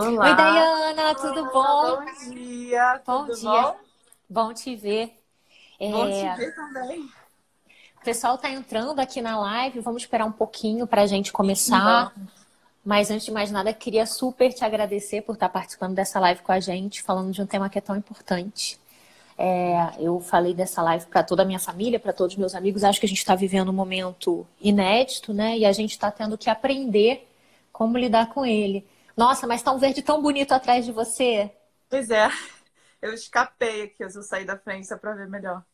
Olá. Oi, Dayana, tudo bom? Bom dia. Bom tudo dia. Bom? Bom te ver. É, Bom te ver também. O pessoal está entrando aqui na live, vamos esperar um pouquinho para a gente começar. Mas antes de mais nada, queria super te agradecer por estar participando dessa live com a gente, falando de um tema que é tão importante. É, eu falei dessa live para toda a minha família, para todos os meus amigos. Acho que a gente está vivendo um momento inédito, né? E a gente está tendo que aprender como lidar com ele. Nossa, mas tá um verde tão bonito atrás de você. Pois é. Eu escapei aqui, eu saí da frente para ver melhor.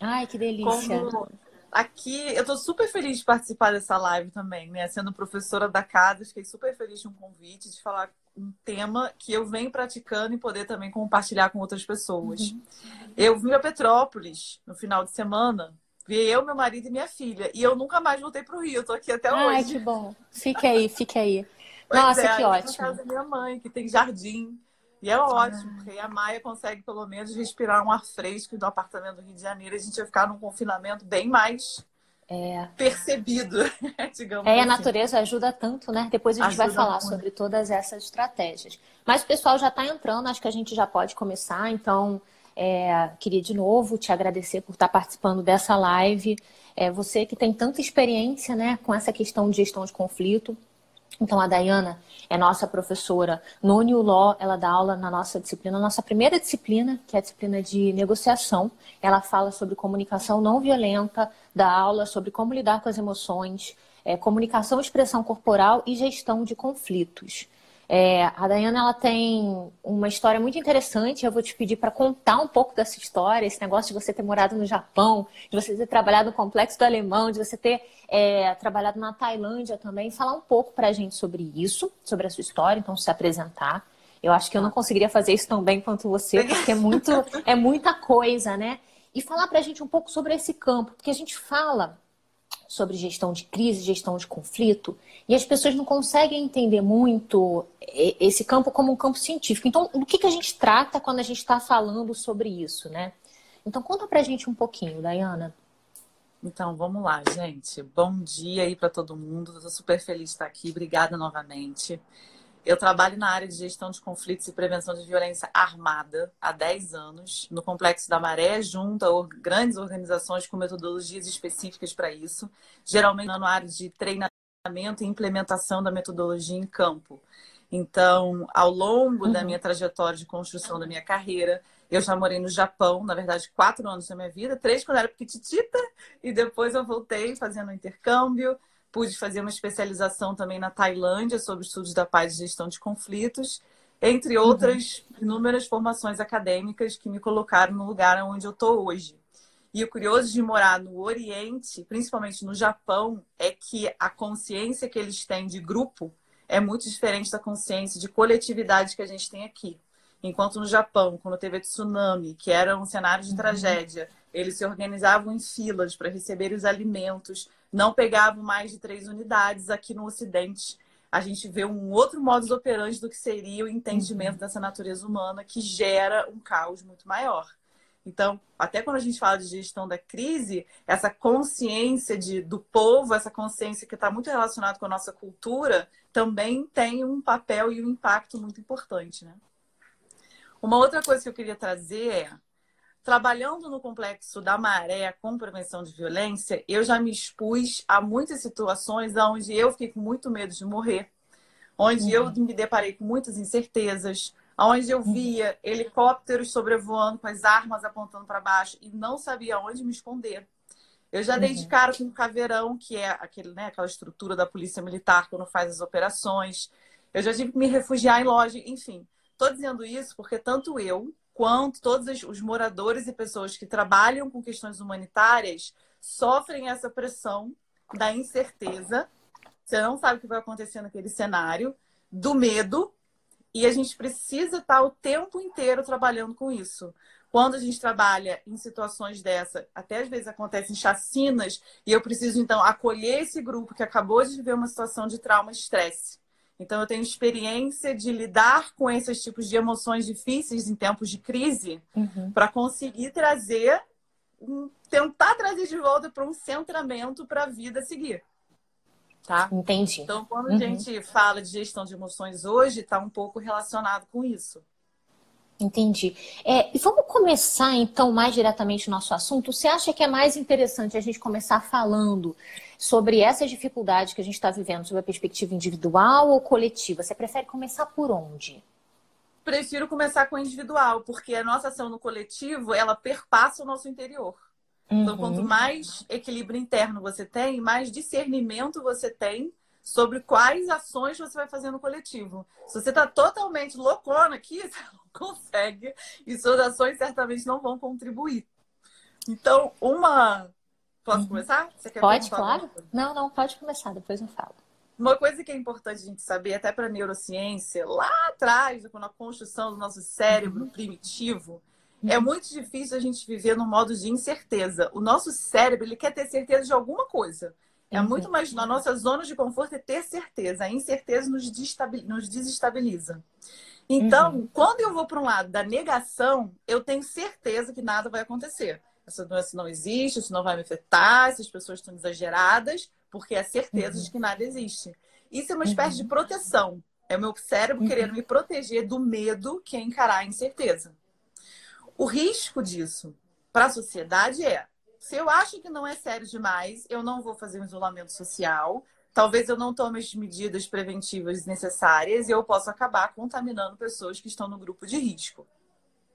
Ai, que delícia. Como aqui, eu tô super feliz de participar dessa live também, né? Sendo professora da casa, fiquei super feliz de um convite de falar um tema que eu venho praticando e poder também compartilhar com outras pessoas. Uhum. Eu vim a Petrópolis no final de semana, vi eu, meu marido e minha filha, e eu nunca mais voltei para o Rio, eu tô aqui até Ai, hoje. Ai, que bom. Fique aí, fique aí. Pois Nossa, é, que ótimo. Na casa da minha mãe, que tem jardim. E é ótimo, porque a Maia consegue pelo menos respirar um ar fresco do apartamento do Rio de Janeiro. A gente vai ficar num confinamento bem mais é. percebido, digamos É, assim. a natureza ajuda tanto, né? Depois a gente Ajuda vai falar muito. sobre todas essas estratégias. Mas o pessoal já está entrando, acho que a gente já pode começar. Então, é, queria de novo te agradecer por estar participando dessa live. É, você que tem tanta experiência né, com essa questão de gestão de conflito. Então, a Dayana é nossa professora no New Law, ela dá aula na nossa disciplina, nossa primeira disciplina, que é a disciplina de negociação. Ela fala sobre comunicação não violenta, dá aula sobre como lidar com as emoções, é, comunicação, expressão corporal e gestão de conflitos. É, a Dayana ela tem uma história muito interessante. Eu vou te pedir para contar um pouco dessa história, esse negócio de você ter morado no Japão, de você ter trabalhado no Complexo do Alemão, de você ter é, trabalhado na Tailândia também. Falar um pouco para a gente sobre isso, sobre a sua história, então se apresentar. Eu acho que eu não conseguiria fazer isso tão bem quanto você, porque é, muito, é muita coisa, né? E falar para a gente um pouco sobre esse campo, porque a gente fala sobre gestão de crise, gestão de conflito, e as pessoas não conseguem entender muito esse campo como um campo científico. Então, do que, que a gente trata quando a gente está falando sobre isso, né? Então, conta pra gente um pouquinho, Dayana. Então, vamos lá, gente. Bom dia aí para todo mundo. Estou super feliz de estar aqui. Obrigada novamente. Eu trabalho na área de gestão de conflitos e prevenção de violência armada há 10 anos, no Complexo da Maré, junto a grandes organizações com metodologias específicas para isso, geralmente na área de treinamento e implementação da metodologia em campo. Então, ao longo uhum. da minha trajetória de construção da minha carreira, eu já morei no Japão, na verdade, quatro anos da minha vida, três quando eu era pequitita, e depois eu voltei fazendo um intercâmbio pude fazer uma especialização também na Tailândia sobre estudos da paz e gestão de conflitos, entre outras uhum. inúmeras formações acadêmicas que me colocaram no lugar onde eu estou hoje. E o curioso de morar no Oriente, principalmente no Japão, é que a consciência que eles têm de grupo é muito diferente da consciência de coletividade que a gente tem aqui. Enquanto no Japão, quando teve a tsunami, que era um cenário de uhum. tragédia, eles se organizavam em filas para receber os alimentos, não pegavam mais de três unidades. Aqui no Ocidente, a gente vê um outro modus operandi do que seria o entendimento uhum. dessa natureza humana, que gera um caos muito maior. Então, até quando a gente fala de gestão da crise, essa consciência de, do povo, essa consciência que está muito relacionada com a nossa cultura, também tem um papel e um impacto muito importante. Né? Uma outra coisa que eu queria trazer é trabalhando no complexo da maré com prevenção de violência, eu já me expus a muitas situações onde eu fiquei com muito medo de morrer, onde uhum. eu me deparei com muitas incertezas, onde eu uhum. via helicópteros sobrevoando com as armas apontando para baixo e não sabia onde me esconder. Eu já dei de uhum. cara com o caveirão, que é aquele, né, aquela estrutura da polícia militar quando faz as operações. Eu já tive que me refugiar em loja, enfim. Estou dizendo isso porque tanto eu quanto todos os moradores e pessoas que trabalham com questões humanitárias sofrem essa pressão da incerteza. Você não sabe o que vai acontecer naquele cenário, do medo, e a gente precisa estar o tempo inteiro trabalhando com isso. Quando a gente trabalha em situações dessa, até às vezes acontecem chacinas, e eu preciso então acolher esse grupo que acabou de viver uma situação de trauma e estresse. Então, eu tenho experiência de lidar com esses tipos de emoções difíceis em tempos de crise uhum. para conseguir trazer, tentar trazer de volta para um centramento para a vida seguir. Tá? Entendi. Então, quando uhum. a gente fala de gestão de emoções hoje, está um pouco relacionado com isso. Entendi. É, e vamos começar então mais diretamente o nosso assunto. Você acha que é mais interessante a gente começar falando sobre essas dificuldades que a gente está vivendo, sobre a perspectiva individual ou coletiva? Você prefere começar por onde? Prefiro começar com o individual, porque a nossa ação no coletivo ela perpassa o nosso interior. Uhum. Então, quanto mais equilíbrio interno você tem, mais discernimento você tem sobre quais ações você vai fazer no coletivo. Se você está totalmente loucona aqui, você não consegue e suas ações certamente não vão contribuir. Então, uma. Posso uhum. começar? pode, claro. Não, não, pode começar, depois eu falo. Uma coisa que é importante a gente saber, até para a neurociência, lá atrás, na construção do nosso cérebro uhum. primitivo, é uhum. muito difícil a gente viver no modo de incerteza. O nosso cérebro ele quer ter certeza de alguma coisa. É muito mais na nossa zona de conforto é ter certeza. A incerteza nos, nos desestabiliza. Então, uhum. quando eu vou para um lado da negação, eu tenho certeza que nada vai acontecer. Essa doença não existe, isso não vai me afetar, essas pessoas estão exageradas, porque é certeza uhum. de que nada existe. Isso é uma espécie uhum. de proteção. É o meu cérebro uhum. querendo me proteger do medo que é encarar a incerteza. O risco disso para a sociedade é se eu acho que não é sério demais, eu não vou fazer um isolamento social. Talvez eu não tome as medidas preventivas necessárias e eu possa acabar contaminando pessoas que estão no grupo de risco.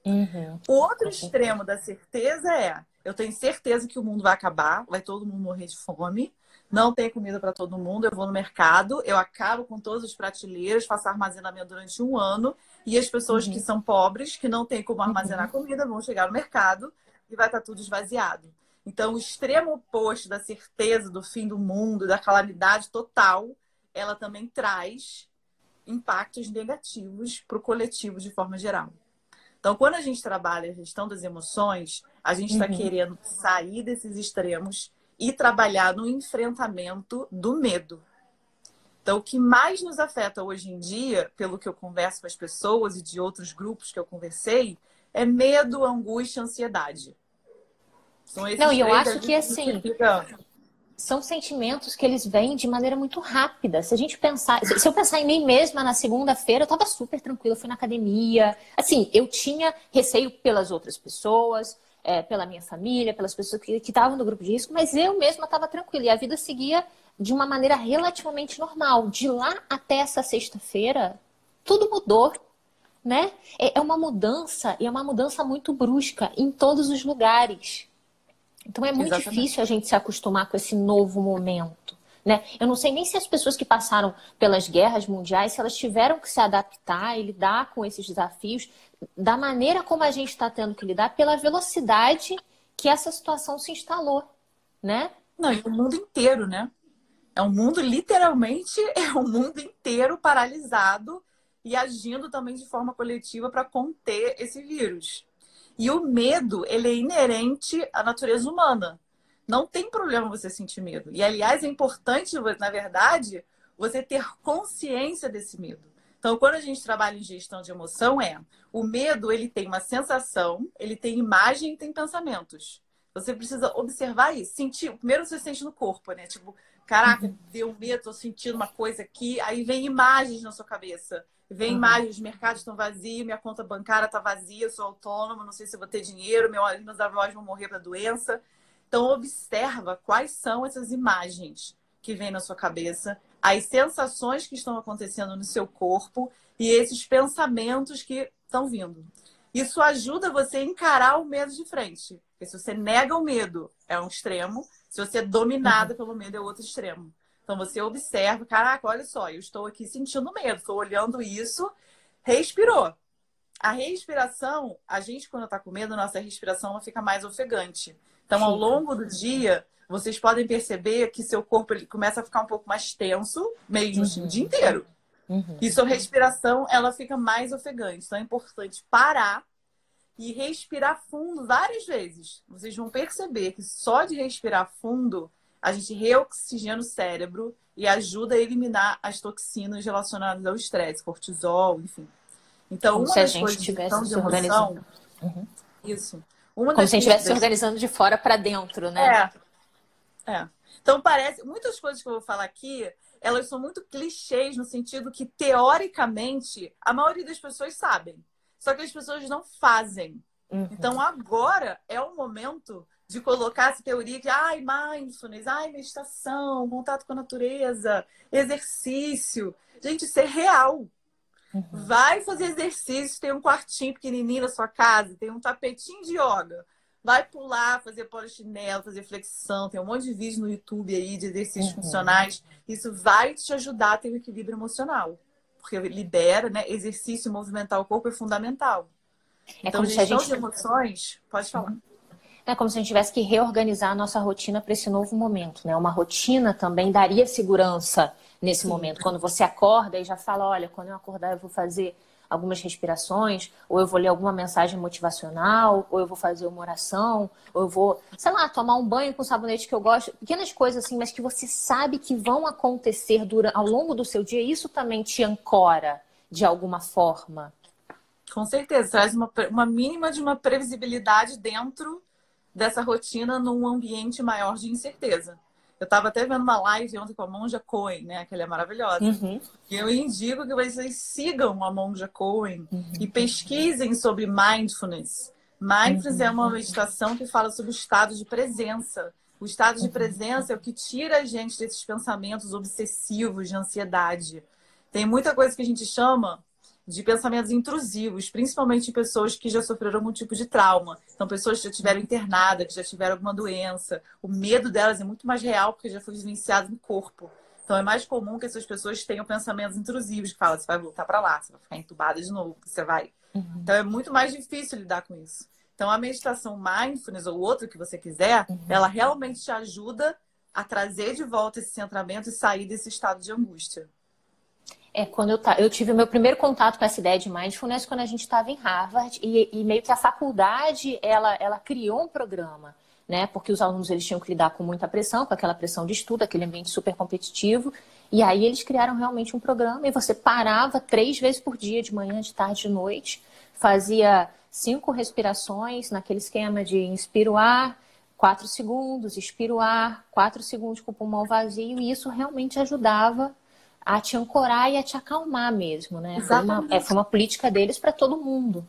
Uhum. O outro extremo da certeza é: eu tenho certeza que o mundo vai acabar, vai todo mundo morrer de fome, não tem comida para todo mundo. Eu vou no mercado, eu acabo com todos os prateleiros, faço armazenamento durante um ano e as pessoas uhum. que são pobres, que não têm como armazenar uhum. comida, vão chegar no mercado e vai estar tudo esvaziado. Então, o extremo oposto da certeza do fim do mundo, da calamidade total, ela também traz impactos negativos para o coletivo de forma geral. Então, quando a gente trabalha a gestão das emoções, a gente está uhum. querendo sair desses extremos e trabalhar no enfrentamento do medo. Então, o que mais nos afeta hoje em dia, pelo que eu converso com as pessoas e de outros grupos que eu conversei, é medo, angústia, ansiedade. Não, e eu acho que assim. São sentimentos que eles vêm de maneira muito rápida. Se a gente pensar. Se eu pensar em mim mesma na segunda-feira, eu estava super tranquila, fui na academia. Assim, eu tinha receio pelas outras pessoas, é, pela minha família, pelas pessoas que estavam no grupo de risco, mas eu mesma estava tranquila. E a vida seguia de uma maneira relativamente normal. De lá até essa sexta-feira, tudo mudou né? É, é uma mudança e é uma mudança muito brusca em todos os lugares. Então é muito Exatamente. difícil a gente se acostumar com esse novo momento. Né? Eu não sei nem se as pessoas que passaram pelas guerras mundiais, se elas tiveram que se adaptar e lidar com esses desafios da maneira como a gente está tendo que lidar, pela velocidade que essa situação se instalou, né? Não, e o mundo inteiro, né? É um mundo, literalmente, é um mundo inteiro paralisado e agindo também de forma coletiva para conter esse vírus. E o medo, ele é inerente à natureza humana. Não tem problema você sentir medo. E, aliás, é importante, na verdade, você ter consciência desse medo. Então, quando a gente trabalha em gestão de emoção, é o medo, ele tem uma sensação, ele tem imagem e tem pensamentos. Você precisa observar isso. Sentir, primeiro você sente no corpo, né? Tipo, caraca, uhum. deu medo, tô sentindo uma coisa aqui. Aí vem imagens na sua cabeça. Vem uhum. imagens, os mercados estão vazios, minha conta bancária está vazia, sou autônoma, não sei se vou ter dinheiro, meu, meus avós vão morrer para doença. Então, observa quais são essas imagens que vêm na sua cabeça, as sensações que estão acontecendo no seu corpo e esses pensamentos que estão vindo. Isso ajuda você a encarar o medo de frente. Porque se você nega o medo, é um extremo. Se você é dominada uhum. pelo medo, é outro extremo. Então você observa, caraca, olha só, eu estou aqui sentindo medo, estou olhando isso, respirou. A respiração, a gente quando está com medo, nossa respiração fica mais ofegante. Então, ao longo do dia, vocês podem perceber que seu corpo ele começa a ficar um pouco mais tenso, mesmo uhum. o dia inteiro. Uhum. E sua respiração, ela fica mais ofegante. Então, é importante parar e respirar fundo várias vezes. Vocês vão perceber que só de respirar fundo, a gente reoxigena o cérebro e ajuda a eliminar as toxinas relacionadas ao estresse, cortisol, enfim. Então, Como uma se a gente estivesse se organizando. Uhum. Isso. Uma Como se a gente estivesse se organizando de fora para dentro, né? É. é. Então, parece. Muitas coisas que eu vou falar aqui, elas são muito clichês, no sentido que, teoricamente, a maioria das pessoas sabem. Só que as pessoas não fazem. Uhum. Então, agora é o momento de colocar essa teoria que, ai, mindfulness, ai, meditação, contato com a natureza, exercício. Gente, isso é real. Uhum. Vai fazer exercício, tem um quartinho pequenininho na sua casa, tem um tapetinho de yoga. Vai pular, fazer polichinelo, fazer flexão. Tem um monte de vídeo no YouTube aí de exercícios uhum. funcionais. Isso vai te ajudar a ter um equilíbrio emocional. Porque libera, né? Exercício movimentar o corpo é fundamental. É então, gestão gente... de emoções, pode falar. Uhum. É como se a gente tivesse que reorganizar a nossa rotina para esse novo momento, né? Uma rotina também daria segurança nesse Sim. momento. Quando você acorda e já fala, olha, quando eu acordar eu vou fazer algumas respirações, ou eu vou ler alguma mensagem motivacional, ou eu vou fazer uma oração, ou eu vou, sei lá, tomar um banho com sabonete que eu gosto, pequenas coisas assim, mas que você sabe que vão acontecer durante, ao longo do seu dia, isso também te ancora de alguma forma. Com certeza, traz uma, uma mínima de uma previsibilidade dentro dessa rotina num ambiente maior de incerteza. Eu estava até vendo uma live ontem com a Monja Cohen, né? Que ela é maravilhosa. Uhum. E eu indico que vocês sigam a Monja Cohen uhum. e pesquisem sobre mindfulness. Mindfulness uhum. é uma meditação que fala sobre o estado de presença. O estado de uhum. presença é o que tira a gente desses pensamentos obsessivos de ansiedade. Tem muita coisa que a gente chama de pensamentos intrusivos, principalmente em pessoas que já sofreram algum tipo de trauma. Então, pessoas que já tiveram internada, que já tiveram alguma doença. O medo delas é muito mais real porque já foi vivenciado no corpo. Então, é mais comum que essas pessoas tenham pensamentos intrusivos, que falam, você vai voltar para lá, você vai ficar entubada de novo, você vai. Uhum. Então, é muito mais difícil lidar com isso. Então, a meditação mindfulness ou outra que você quiser, uhum. ela realmente te ajuda a trazer de volta esse centramento e sair desse estado de angústia. É, quando eu, eu tive o meu primeiro contato com essa ideia de mindfulness quando a gente estava em Harvard e, e, meio que a faculdade ela, ela criou um programa, né? Porque os alunos eles tinham que lidar com muita pressão, com aquela pressão de estudo, aquele ambiente super competitivo. E aí eles criaram realmente um programa e você parava três vezes por dia, de manhã, de tarde, de noite, fazia cinco respirações naquele esquema de inspira o ar, quatro segundos, expira o ar, quatro segundos com o pulmão vazio, e isso realmente ajudava a te ancorar e a te acalmar mesmo, né? Foi uma, é, foi uma política deles para todo mundo.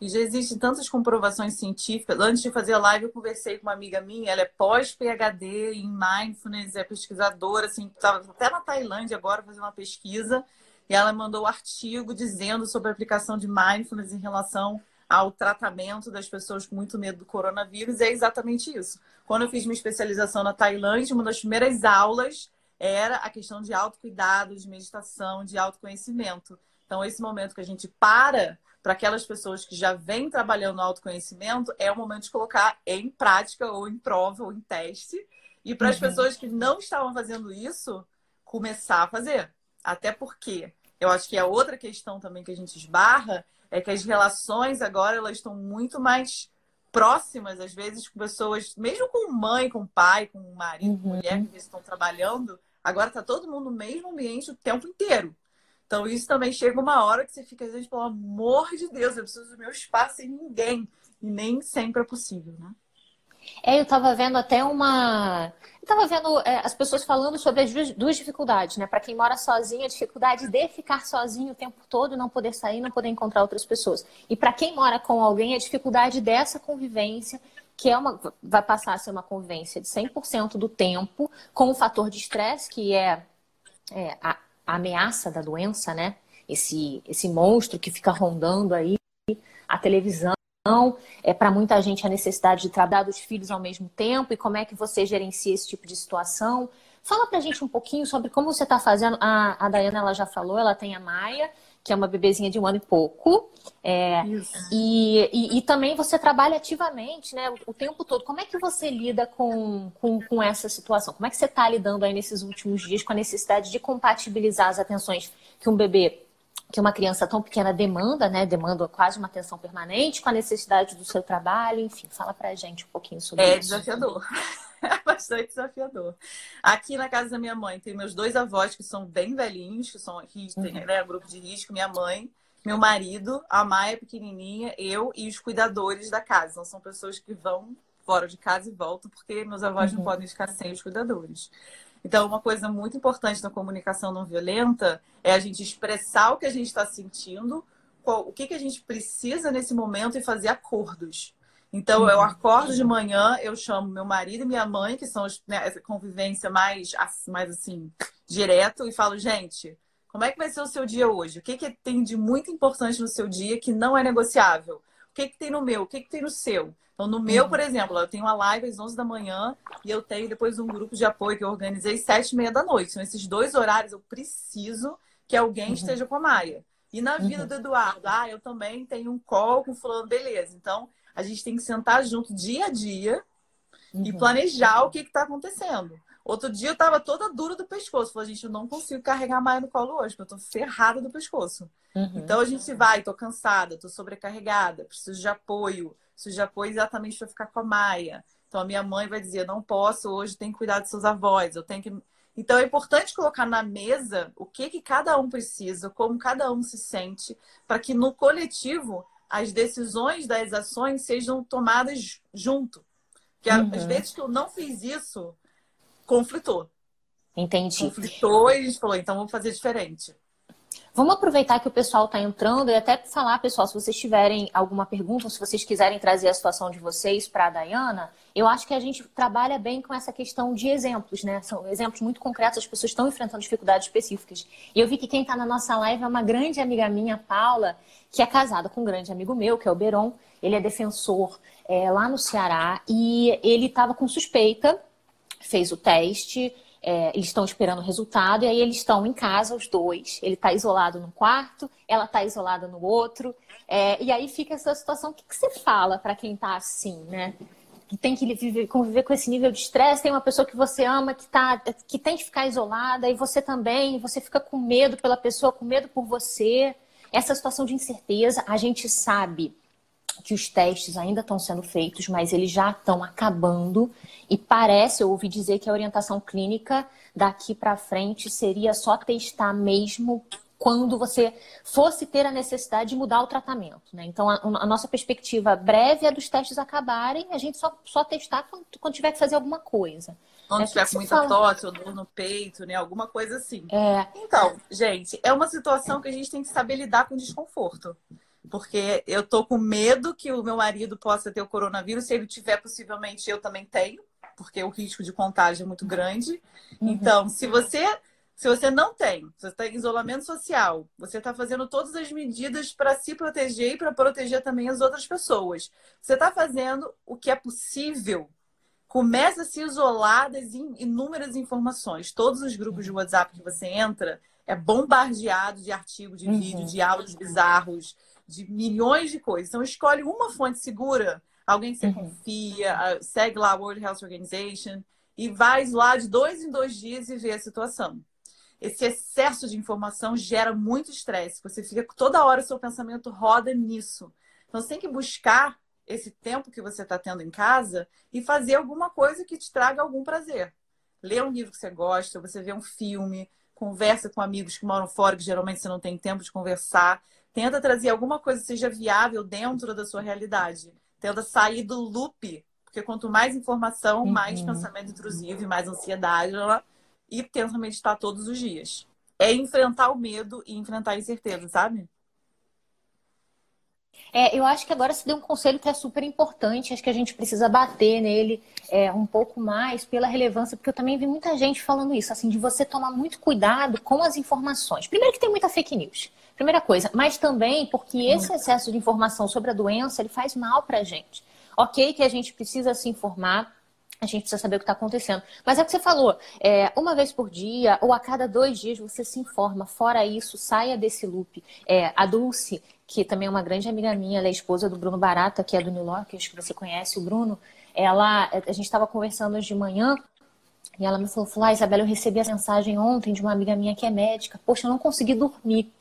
E já existem tantas comprovações científicas. Antes de fazer a live, eu conversei com uma amiga minha, ela é pós-PHD em Mindfulness, é pesquisadora, assim, estava até na Tailândia agora fazendo uma pesquisa, e ela mandou um artigo dizendo sobre a aplicação de Mindfulness em relação ao tratamento das pessoas com muito medo do coronavírus, e é exatamente isso. Quando eu fiz minha especialização na Tailândia, uma das primeiras aulas era a questão de autocuidado, de meditação, de autoconhecimento. Então, esse momento que a gente para para aquelas pessoas que já vêm trabalhando no autoconhecimento, é o momento de colocar em prática, ou em prova, ou em teste. E para as uhum. pessoas que não estavam fazendo isso, começar a fazer. Até porque eu acho que a outra questão também que a gente esbarra é que as relações agora elas estão muito mais próximas, às vezes, com pessoas, mesmo com mãe, com pai, com marido, com uhum. mulher que estão trabalhando, Agora tá todo mundo no mesmo ambiente o tempo inteiro. Então isso também chega uma hora que você fica, vezes, pelo amor de Deus, eu preciso do meu espaço sem ninguém. E nem sempre é possível, né? É, eu estava vendo até uma. Eu estava vendo é, as pessoas falando sobre as duas dificuldades, né? Para quem mora sozinho, a dificuldade de ficar sozinho o tempo todo, não poder sair, não poder encontrar outras pessoas. E para quem mora com alguém, a dificuldade dessa convivência que é uma, vai passar a ser uma convivência de 100% do tempo, com o fator de estresse, que é, é a, a, ameaça da doença, né? Esse, esse monstro que fica rondando aí, a televisão. É para muita gente a necessidade de trabalhar dos filhos ao mesmo tempo e como é que você gerencia esse tipo de situação. Fala pra gente um pouquinho sobre como você está fazendo. A, a Dayana ela já falou, ela tem a Maia que é uma bebezinha de um ano e pouco. É, e, e, e, também você trabalha ativamente, né, o, o, tempo todo. Como é que você lida com, com, com essa situação? Como é que você está lidando aí nesses últimos dias com a necessidade de compatibilizar as atenções que um bebê, que uma criança tão pequena demanda, né, demanda quase uma atenção permanente, com a necessidade do seu trabalho, enfim, fala pra gente um pouquinho sobre é isso. É desafiador. é bastante desafiador. Aqui na casa da minha mãe tem meus dois avós que são bem velhinhos, que são risco, uhum. né, grupo de risco, minha mãe, meu marido, a Maia pequenininha, eu e os cuidadores da casa. Então são pessoas que vão fora de casa e volto, porque meus avós uhum. não podem ficar sem os cuidadores. Então, uma coisa muito importante na comunicação não violenta é a gente expressar o que a gente está sentindo, qual, o que, que a gente precisa nesse momento e fazer acordos. Então, eu uhum. acordo de manhã, eu chamo meu marido e minha mãe, que são né, essa convivência mais, mais assim, direto, e falo, gente, como é que vai ser o seu dia hoje? O que, que tem de muito importante no seu dia que não é negociável? O que, que tem no meu? O que, que tem no seu? Então, no meu, por uhum. exemplo, eu tenho uma live às 11 da manhã e eu tenho depois um grupo de apoio que eu organizei às 7 e meia da noite. Então, esses dois horários eu preciso que alguém uhum. esteja com a Maia. E na vida uhum. do Eduardo, ah, eu também tenho um call com fulano, beleza. Então, a gente tem que sentar junto dia a dia uhum. e planejar o que está acontecendo. Outro dia eu tava toda dura do pescoço. Falei, gente, eu não consigo carregar a Maia no colo hoje, porque eu tô ferrada do pescoço. Uhum. Então a gente vai, tô cansada, tô sobrecarregada, preciso de apoio preciso de apoio exatamente para ficar com a Maia. Então a minha mãe vai dizer, não posso hoje, tem que cuidar dos seus avós, eu tenho que. Então é importante colocar na mesa o que, que cada um precisa, como cada um se sente, para que no coletivo as decisões das ações sejam tomadas junto. Porque uhum. às vezes que eu não fiz isso, conflitou. Entendi. Conflitou e a gente falou, então vamos fazer diferente. Vamos aproveitar que o pessoal está entrando e até falar, pessoal, se vocês tiverem alguma pergunta, se vocês quiserem trazer a situação de vocês para a Dayana, eu acho que a gente trabalha bem com essa questão de exemplos, né? São exemplos muito concretos, as pessoas estão enfrentando dificuldades específicas. E eu vi que quem está na nossa live é uma grande amiga minha, Paula, que é casada com um grande amigo meu, que é o Beron. Ele é defensor é, lá no Ceará e ele estava com suspeita, fez o teste, é, eles estão esperando o resultado, e aí eles estão em casa, os dois. Ele está isolado no quarto, ela está isolada no outro. É, e aí fica essa situação. O que, que você fala para quem está assim, né? Que tem que viver, conviver com esse nível de estresse, tem uma pessoa que você ama que, tá, que tem que ficar isolada, e você também, você fica com medo pela pessoa, com medo por você. Essa situação de incerteza, a gente sabe que os testes ainda estão sendo feitos, mas eles já estão acabando e parece, eu ouvi dizer que a orientação clínica daqui para frente seria só testar mesmo quando você fosse ter a necessidade de mudar o tratamento. Né? Então, a, a, nossa perspectiva breve é dos testes acabarem, a gente só, só testar quando, quando tiver que fazer alguma coisa. Quando é, tiver com muita fala... tosse ou dor no peito, né? Alguma coisa assim. É... Então, gente, é uma situação que a gente tem que saber lidar com desconforto porque eu tô com medo que o meu marido possa ter o coronavírus. Se ele tiver, possivelmente eu também tenho, porque o risco de contágio é muito grande. Uhum. Então, se você se você não tem, você está em isolamento social, você está fazendo todas as medidas para se proteger e para proteger também as outras pessoas. Você está fazendo o que é possível. Começa a se isolar das inúmeras informações. Todos os grupos de WhatsApp que você entra é bombardeado de artigos, de uhum. vídeos, de áudios bizarros de milhões de coisas. Então, escolhe uma fonte segura, alguém que você uhum. confia, segue lá a World Health Organization e vai lá de dois em dois dias e vê a situação. Esse excesso de informação gera muito estresse. Você fica toda hora, o seu pensamento roda nisso. Então, você tem que buscar esse tempo que você está tendo em casa e fazer alguma coisa que te traga algum prazer. Ler um livro que você gosta, você vê um filme, conversa com amigos que moram fora, que geralmente você não tem tempo de conversar. Tenta trazer alguma coisa que seja viável dentro da sua realidade. Tenta sair do loop, porque quanto mais informação, uhum. mais pensamento intrusivo e mais ansiedade. E tenta meditar todos os dias. É enfrentar o medo e enfrentar a incerteza, sabe? É, eu acho que agora se deu um conselho que é super importante, acho que a gente precisa bater nele é, um pouco mais pela relevância, porque eu também vi muita gente falando isso, assim, de você tomar muito cuidado com as informações. Primeiro que tem muita fake news. Primeira coisa, mas também porque esse excesso de informação sobre a doença ele faz mal para a gente. Ok, que a gente precisa se informar, a gente precisa saber o que está acontecendo. Mas é o que você falou, é, uma vez por dia ou a cada dois dias você se informa. Fora isso, saia desse loop. É, a Dulce, que também é uma grande amiga minha, ela é esposa do Bruno Barata, que é do New York, acho que você conhece o Bruno. Ela, a gente estava conversando hoje de manhã e ela me falou, falou, ah, Isabela, eu recebi a mensagem ontem de uma amiga minha que é médica. Poxa, eu não consegui dormir.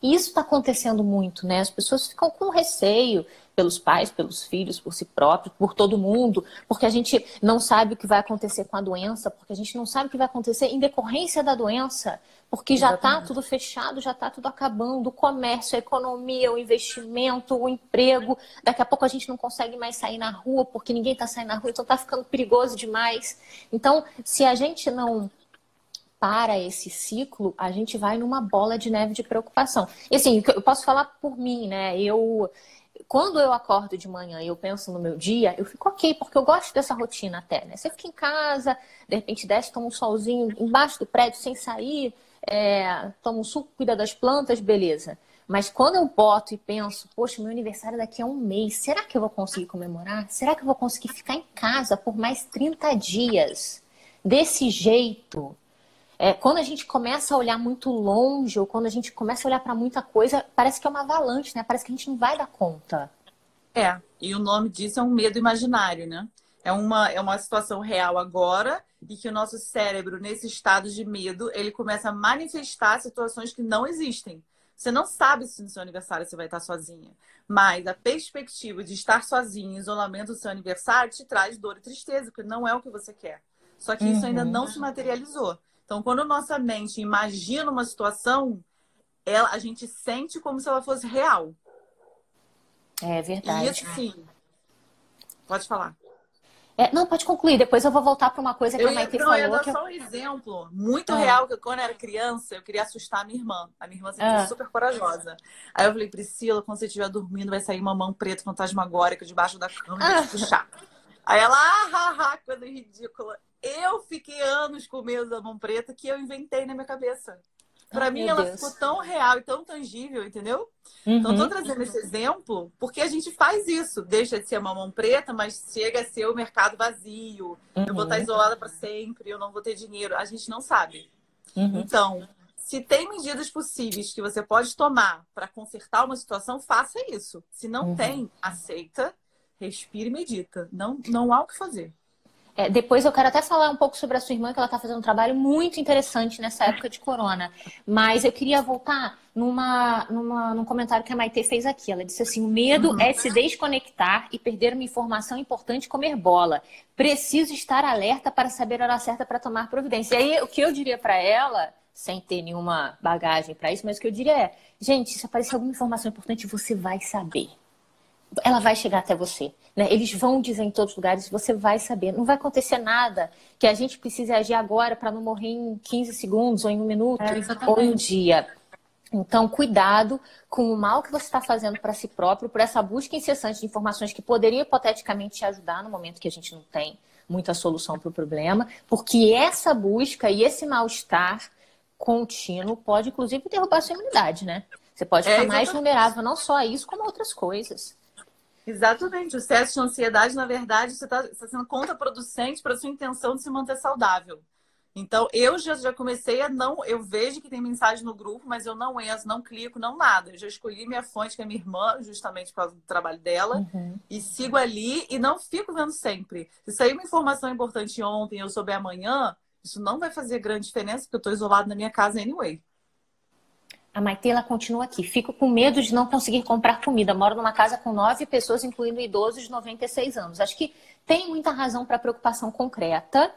E isso está acontecendo muito, né? As pessoas ficam com receio pelos pais, pelos filhos, por si próprios, por todo mundo, porque a gente não sabe o que vai acontecer com a doença, porque a gente não sabe o que vai acontecer em decorrência da doença, porque já está tudo fechado, já está tudo acabando, o comércio, a economia, o investimento, o emprego. Daqui a pouco a gente não consegue mais sair na rua, porque ninguém está saindo na rua, então está ficando perigoso demais. Então, se a gente não para esse ciclo, a gente vai numa bola de neve de preocupação. E assim, eu posso falar por mim, né? Eu quando eu acordo de manhã e eu penso no meu dia, eu fico ok, porque eu gosto dessa rotina até, né? Você fica em casa, de repente desce, toma um solzinho embaixo do prédio sem sair, é, toma um suco, cuida das plantas, beleza. Mas quando eu boto e penso, poxa, meu aniversário daqui a um mês, será que eu vou conseguir comemorar? Será que eu vou conseguir ficar em casa por mais 30 dias? Desse jeito, é, quando a gente começa a olhar muito longe, ou quando a gente começa a olhar para muita coisa, parece que é uma avalanche, né? Parece que a gente não vai dar conta. É, e o nome disso é um medo imaginário, né? É uma, é uma situação real agora e que o nosso cérebro, nesse estado de medo, ele começa a manifestar situações que não existem. Você não sabe se no seu aniversário você vai estar sozinha. Mas a perspectiva de estar sozinha, isolamento do seu aniversário, te traz dor e tristeza, porque não é o que você quer. Só que isso ainda não se materializou. Então, quando nossa mente imagina uma situação, ela, a gente sente como se ela fosse real. É verdade. E assim, pode falar. É, não, pode concluir. Depois eu vou voltar para uma coisa que eu a Maite não, falou. Eu ia dar só um exemplo muito ah. real, que quando eu era criança, eu queria assustar a minha irmã. A minha irmã sempre ah. super corajosa. Aí eu falei, Priscila, quando você estiver dormindo, vai sair uma mão preta fantasmagórica debaixo da cama e ah. te puxar. Aí ela, ah, ah, ah, coisa ridícula. Eu fiquei anos com medo da mão preta que eu inventei na minha cabeça. Para mim, ela Deus. ficou tão real e tão tangível, entendeu? Uhum. Então, tô trazendo esse exemplo porque a gente faz isso. Deixa de ser uma mão preta, mas chega a ser o mercado vazio. Uhum. Eu vou estar uhum. isolada para sempre, eu não vou ter dinheiro. A gente não sabe. Uhum. Então, se tem medidas possíveis que você pode tomar para consertar uma situação, faça isso. Se não uhum. tem, aceita, respira e medita. Não, não há o que fazer. É, depois eu quero até falar um pouco sobre a sua irmã, que ela está fazendo um trabalho muito interessante nessa época de corona. Mas eu queria voltar numa, numa, num comentário que a Maite fez aqui. Ela disse assim: o medo uhum. é se desconectar e perder uma informação importante comer bola. Preciso estar alerta para saber a hora certa para tomar providência. E aí, o que eu diria para ela, sem ter nenhuma bagagem para isso, mas o que eu diria é: gente, se aparecer alguma informação importante, você vai saber ela vai chegar até você. Né? Eles vão dizer em todos os lugares, você vai saber. Não vai acontecer nada que a gente precise agir agora para não morrer em 15 segundos, ou em um minuto, é, ou em um dia. Então, cuidado com o mal que você está fazendo para si próprio, por essa busca incessante de informações que poderiam hipoteticamente te ajudar no momento que a gente não tem muita solução para o problema, porque essa busca e esse mal-estar contínuo pode, inclusive, derrubar a sua imunidade, né? Você pode é, ficar é, mais vulnerável não só a isso, como a outras coisas. Exatamente. O excesso de ansiedade, na verdade, você está tá sendo contraproducente para sua intenção de se manter saudável. Então, eu já, já comecei a não. Eu vejo que tem mensagem no grupo, mas eu não entro, não clico, não nada. Eu já escolhi minha fonte, que é minha irmã, justamente por causa do trabalho dela, uhum. e sigo ali e não fico vendo sempre. Se sair uma informação importante ontem eu souber amanhã, isso não vai fazer grande diferença, porque eu estou isolado na minha casa anyway. A Maite, ela continua aqui. Fico com medo de não conseguir comprar comida. Moro numa casa com nove pessoas, incluindo idosos de 96 anos. Acho que tem muita razão para preocupação concreta,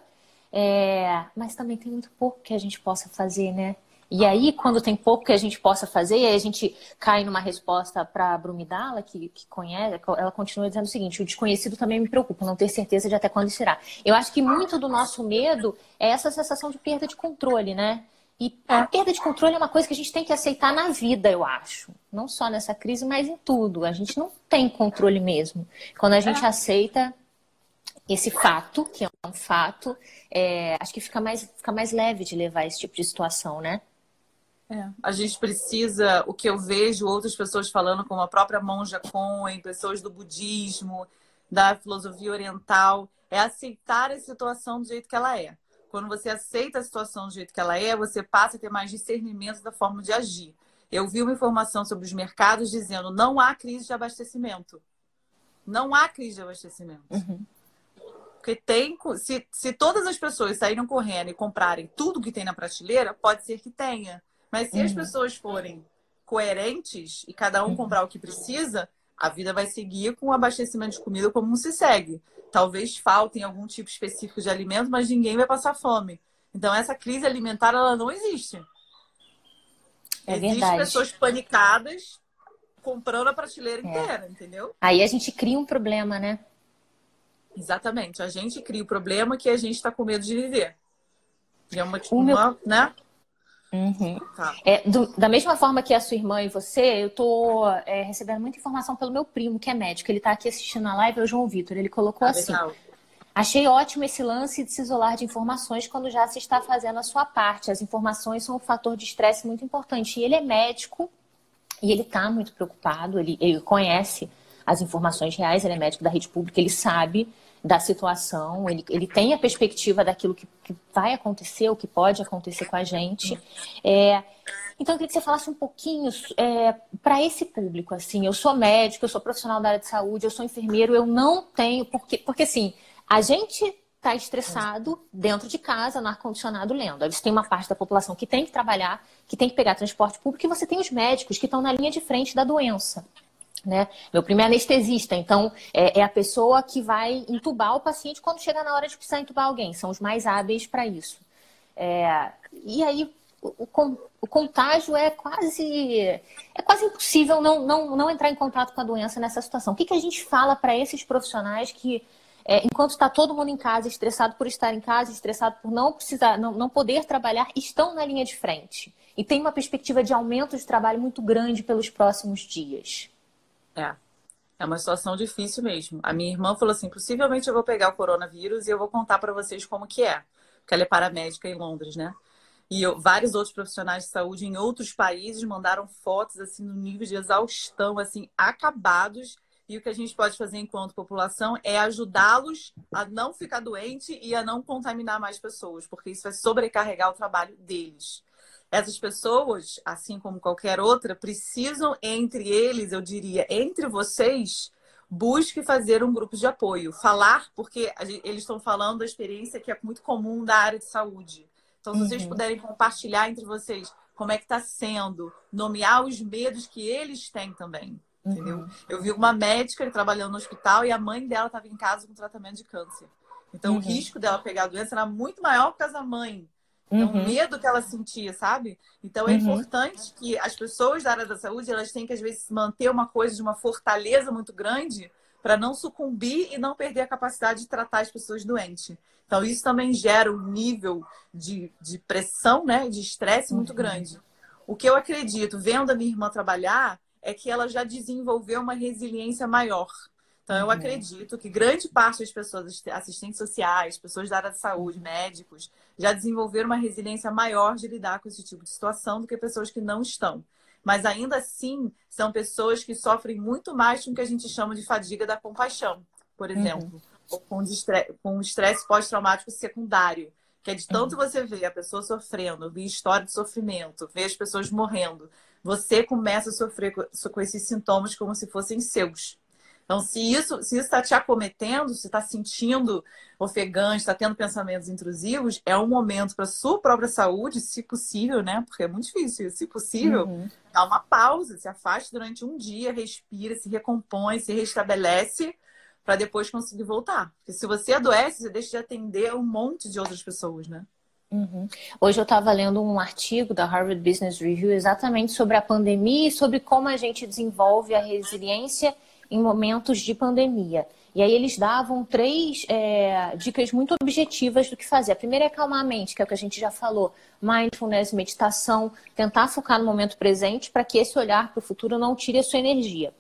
é... mas também tem muito pouco que a gente possa fazer, né? E aí, quando tem pouco que a gente possa fazer, aí a gente cai numa resposta para a Brumidala, que, que conhece, ela continua dizendo o seguinte: o desconhecido também me preocupa, não ter certeza de até quando será. Eu acho que muito do nosso medo é essa sensação de perda de controle, né? E a perda de controle é uma coisa que a gente tem que aceitar na vida, eu acho. Não só nessa crise, mas em tudo. A gente não tem controle mesmo. Quando a gente é. aceita esse fato, que é um fato, é, acho que fica mais, fica mais leve de levar esse tipo de situação, né? É. A gente precisa, o que eu vejo outras pessoas falando, como a própria monja Coen, pessoas do budismo, da filosofia oriental, é aceitar a situação do jeito que ela é. Quando você aceita a situação do jeito que ela é, você passa a ter mais discernimento da forma de agir. Eu vi uma informação sobre os mercados dizendo não há crise de abastecimento. Não há crise de abastecimento. Uhum. Porque tem. Se, se todas as pessoas saíram correndo e comprarem tudo que tem na prateleira, pode ser que tenha. Mas se uhum. as pessoas forem coerentes e cada um comprar o que precisa, a vida vai seguir com o abastecimento de comida como se segue. Talvez faltem algum tipo específico de alimento, mas ninguém vai passar fome. Então, essa crise alimentar, ela não existe. É Existem verdade. pessoas panicadas comprando a prateleira é. inteira, entendeu? Aí a gente cria um problema, né? Exatamente. A gente cria o problema que a gente está com medo de viver. E é uma, uma meu... né? Uhum. Tá. É, do, da mesma forma que a sua irmã e você, eu tô é, recebendo muita informação pelo meu primo, que é médico. Ele está aqui assistindo a live, é o João Vitor. Ele colocou ah, assim: legal. Achei ótimo esse lance de se isolar de informações quando já se está fazendo a sua parte. As informações são um fator de estresse muito importante. E ele é médico e ele está muito preocupado, ele, ele conhece as informações reais, ele é médico da rede pública, ele sabe da situação, ele, ele tem a perspectiva daquilo que, que vai acontecer, o que pode acontecer com a gente. É, então, eu queria que você falasse um pouquinho é, para esse público. Assim, eu sou médico, eu sou profissional da área de saúde, eu sou enfermeiro, eu não tenho. Porque, porque assim, a gente está estressado dentro de casa, no ar-condicionado, lendo. Você tem uma parte da população que tem que trabalhar, que tem que pegar transporte público, e você tem os médicos que estão na linha de frente da doença. Né? Meu primo é anestesista, então é, é, a pessoa que vai entubar o paciente quando chega na hora de precisar entubar alguém. São os mais hábeis para isso. É, e aí o, o, contágio é quase é quase impossível não, não, não entrar em contato com a doença nessa situação. O que, que a gente fala para esses profissionais que é, enquanto está todo mundo em casa, estressado por estar em casa, estressado por não precisar, não, não poder trabalhar, estão na linha de frente. E tem uma perspectiva de aumento de trabalho muito grande pelos próximos dias. É. É uma situação difícil mesmo. A minha irmã falou assim: possivelmente eu vou pegar o coronavírus e eu vou contar para vocês como que é. Porque ela é paramédica em Londres, né? E eu, vários outros profissionais de saúde em outros países mandaram fotos assim no nível de exaustão, assim, acabados e o que a gente pode fazer enquanto população é ajudá-los a não ficar doente e a não contaminar mais pessoas, porque isso vai sobrecarregar o trabalho deles. Essas pessoas, assim como qualquer outra, precisam entre eles, eu diria, entre vocês, busque fazer um grupo de apoio. Falar, porque eles estão falando da experiência que é muito comum da área de saúde. Então, se uhum. vocês puderem compartilhar entre vocês como é que está sendo, nomear os medos que eles têm também. Entendeu? Uhum. Eu vi uma médica trabalhando no hospital e a mãe dela estava em casa com tratamento de câncer. Então, uhum. o risco dela pegar a doença era muito maior por causa da mãe. Uhum. o medo que ela sentia, sabe? Então, é uhum. importante que as pessoas da área da saúde, elas têm que, às vezes, manter uma coisa de uma fortaleza muito grande para não sucumbir e não perder a capacidade de tratar as pessoas doentes. Então, isso também gera um nível de, de pressão, né? De estresse muito uhum. grande. O que eu acredito, vendo a minha irmã trabalhar, é que ela já desenvolveu uma resiliência maior. Então, eu uhum. acredito que grande parte das pessoas, assistentes sociais, pessoas da área de saúde, médicos, já desenvolveram uma resiliência maior de lidar com esse tipo de situação do que pessoas que não estão. Mas ainda assim, são pessoas que sofrem muito mais com o que a gente chama de fadiga da compaixão, por uhum. exemplo, uhum. ou com estresse pós-traumático secundário, que é de tanto uhum. você ver a pessoa sofrendo, ver história de sofrimento, ver as pessoas morrendo, você começa a sofrer com esses sintomas como se fossem seus. Então, se isso se está te acometendo, se está sentindo ofegante, está tendo pensamentos intrusivos, é um momento para sua própria saúde, se possível, né? Porque é muito difícil, se possível, uhum. dá uma pausa, se afaste durante um dia, respira, se recompõe, se restabelece, para depois conseguir voltar. Porque se você adoece, você deixa de atender um monte de outras pessoas, né? Uhum. Hoje eu estava lendo um artigo da Harvard Business Review exatamente sobre a pandemia e sobre como a gente desenvolve a resiliência em momentos de pandemia. E aí eles davam três é, dicas muito objetivas do que fazer. A primeira é acalmar a mente, que é o que a gente já falou. Mindfulness, meditação, tentar focar no momento presente para que esse olhar para o futuro não tire a sua energia.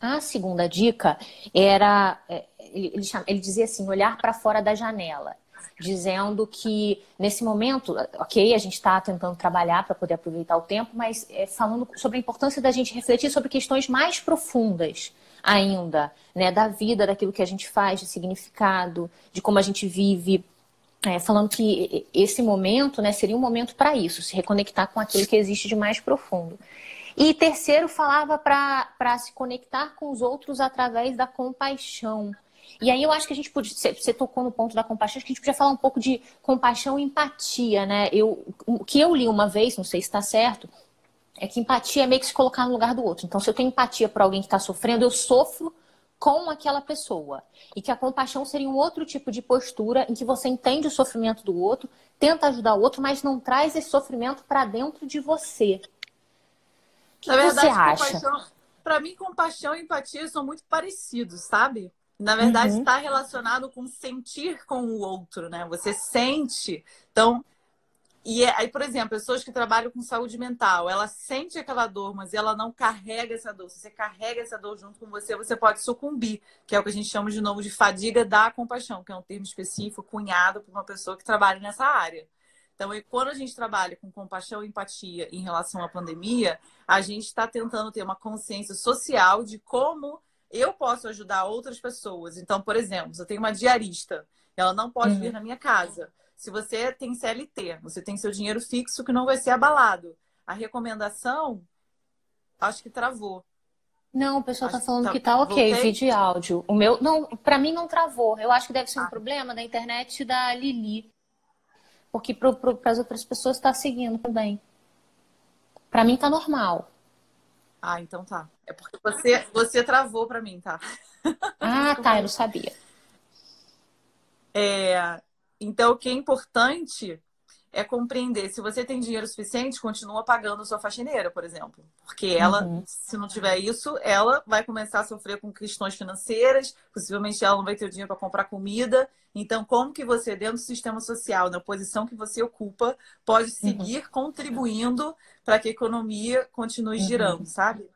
A segunda dica era, é, ele, ele, chama, ele dizia assim, olhar para fora da janela dizendo que nesse momento, ok, a gente está tentando trabalhar para poder aproveitar o tempo, mas é, falando sobre a importância da gente refletir sobre questões mais profundas ainda, né, da vida, daquilo que a gente faz, de significado, de como a gente vive. É, falando que esse momento né, seria um momento para isso, se reconectar com aquilo que existe de mais profundo. E terceiro, falava para se conectar com os outros através da compaixão. E aí eu acho que a gente podia, você tocou no ponto da compaixão, acho que a gente podia falar um pouco de compaixão e empatia, né? Eu, o que eu li uma vez, não sei se está certo, é que empatia é meio que se colocar no lugar do outro. Então, se eu tenho empatia por alguém que está sofrendo, eu sofro com aquela pessoa. E que a compaixão seria um outro tipo de postura em que você entende o sofrimento do outro, tenta ajudar o outro, mas não traz esse sofrimento para dentro de você. O que, Na verdade, você acha? Para mim, compaixão e empatia são muito parecidos, sabe? Na verdade, está uhum. relacionado com sentir com o outro, né? Você sente. Então, e é, aí, por exemplo, pessoas que trabalham com saúde mental, ela sente aquela dor, mas ela não carrega essa dor. Se você carrega essa dor junto com você, você pode sucumbir, que é o que a gente chama de novo de fadiga da compaixão, que é um termo específico cunhado por uma pessoa que trabalha nessa área. Então, quando a gente trabalha com compaixão e empatia em relação à pandemia, a gente está tentando ter uma consciência social de como eu posso ajudar outras pessoas. Então, por exemplo, eu tenho uma diarista, ela não pode uhum. vir na minha casa se você tem CLT, você tem seu dinheiro fixo que não vai ser abalado. A recomendação, acho que travou. Não, o pessoal está falando tá, que tá ok, voltei. vídeo e áudio. O meu, não, para mim não travou. Eu acho que deve ser um ah. problema da internet da Lili. Porque para as outras pessoas está seguindo também. Para mim tá normal. Ah, então tá. É porque você, você travou para mim, tá? Ah, tá, eu não sabia. É, então, o que é importante é compreender se você tem dinheiro suficiente, continua pagando sua faxineira, por exemplo. Porque ela, uhum. se não tiver isso, ela vai começar a sofrer com questões financeiras, possivelmente ela não vai ter dinheiro para comprar comida. Então, como que você, dentro do sistema social, na posição que você ocupa, pode uhum. seguir uhum. contribuindo para que a economia continue uhum. girando, sabe?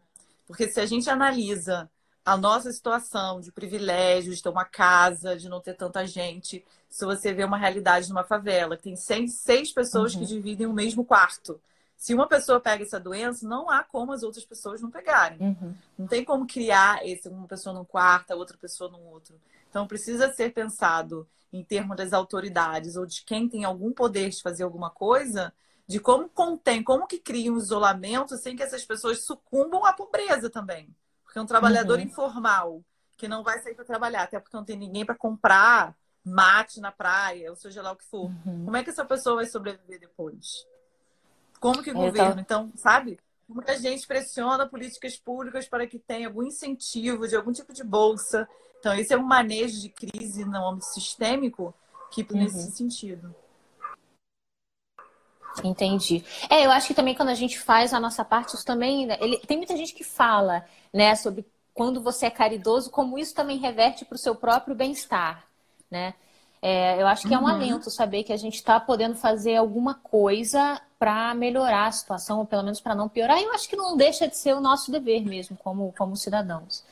Porque se a gente analisa a nossa situação de privilégio, de ter uma casa, de não ter tanta gente. Se você vê uma realidade numa favela, tem seis pessoas uhum. que dividem o mesmo quarto. Se uma pessoa pega essa doença, não há como as outras pessoas não pegarem. Uhum. Não tem como criar esse, uma pessoa num quarto, a outra pessoa num outro. Então precisa ser pensado em termos das autoridades ou de quem tem algum poder de fazer alguma coisa, de como contém, como que cria um isolamento sem que essas pessoas sucumbam à pobreza também. Porque um trabalhador uhum. informal que não vai sair para trabalhar, até porque não tem ninguém para comprar mate na praia, ou seja lá o que for. Uhum. Como é que essa pessoa vai sobreviver depois? Como que o é, governo, então, sabe? Como que a gente pressiona políticas públicas para que tenha algum incentivo de algum tipo de bolsa? Então, esse é um manejo de crise no âmbito sistêmico que uhum. nesse sentido. Entendi. É, eu acho que também quando a gente faz a nossa parte, isso também. Né, ele, tem muita gente que fala, né, sobre quando você é caridoso, como isso também reverte para o seu próprio bem-estar, né? É, eu acho que é um uhum. alento saber que a gente está podendo fazer alguma coisa para melhorar a situação, ou pelo menos para não piorar. E eu acho que não deixa de ser o nosso dever mesmo, como, como cidadãos.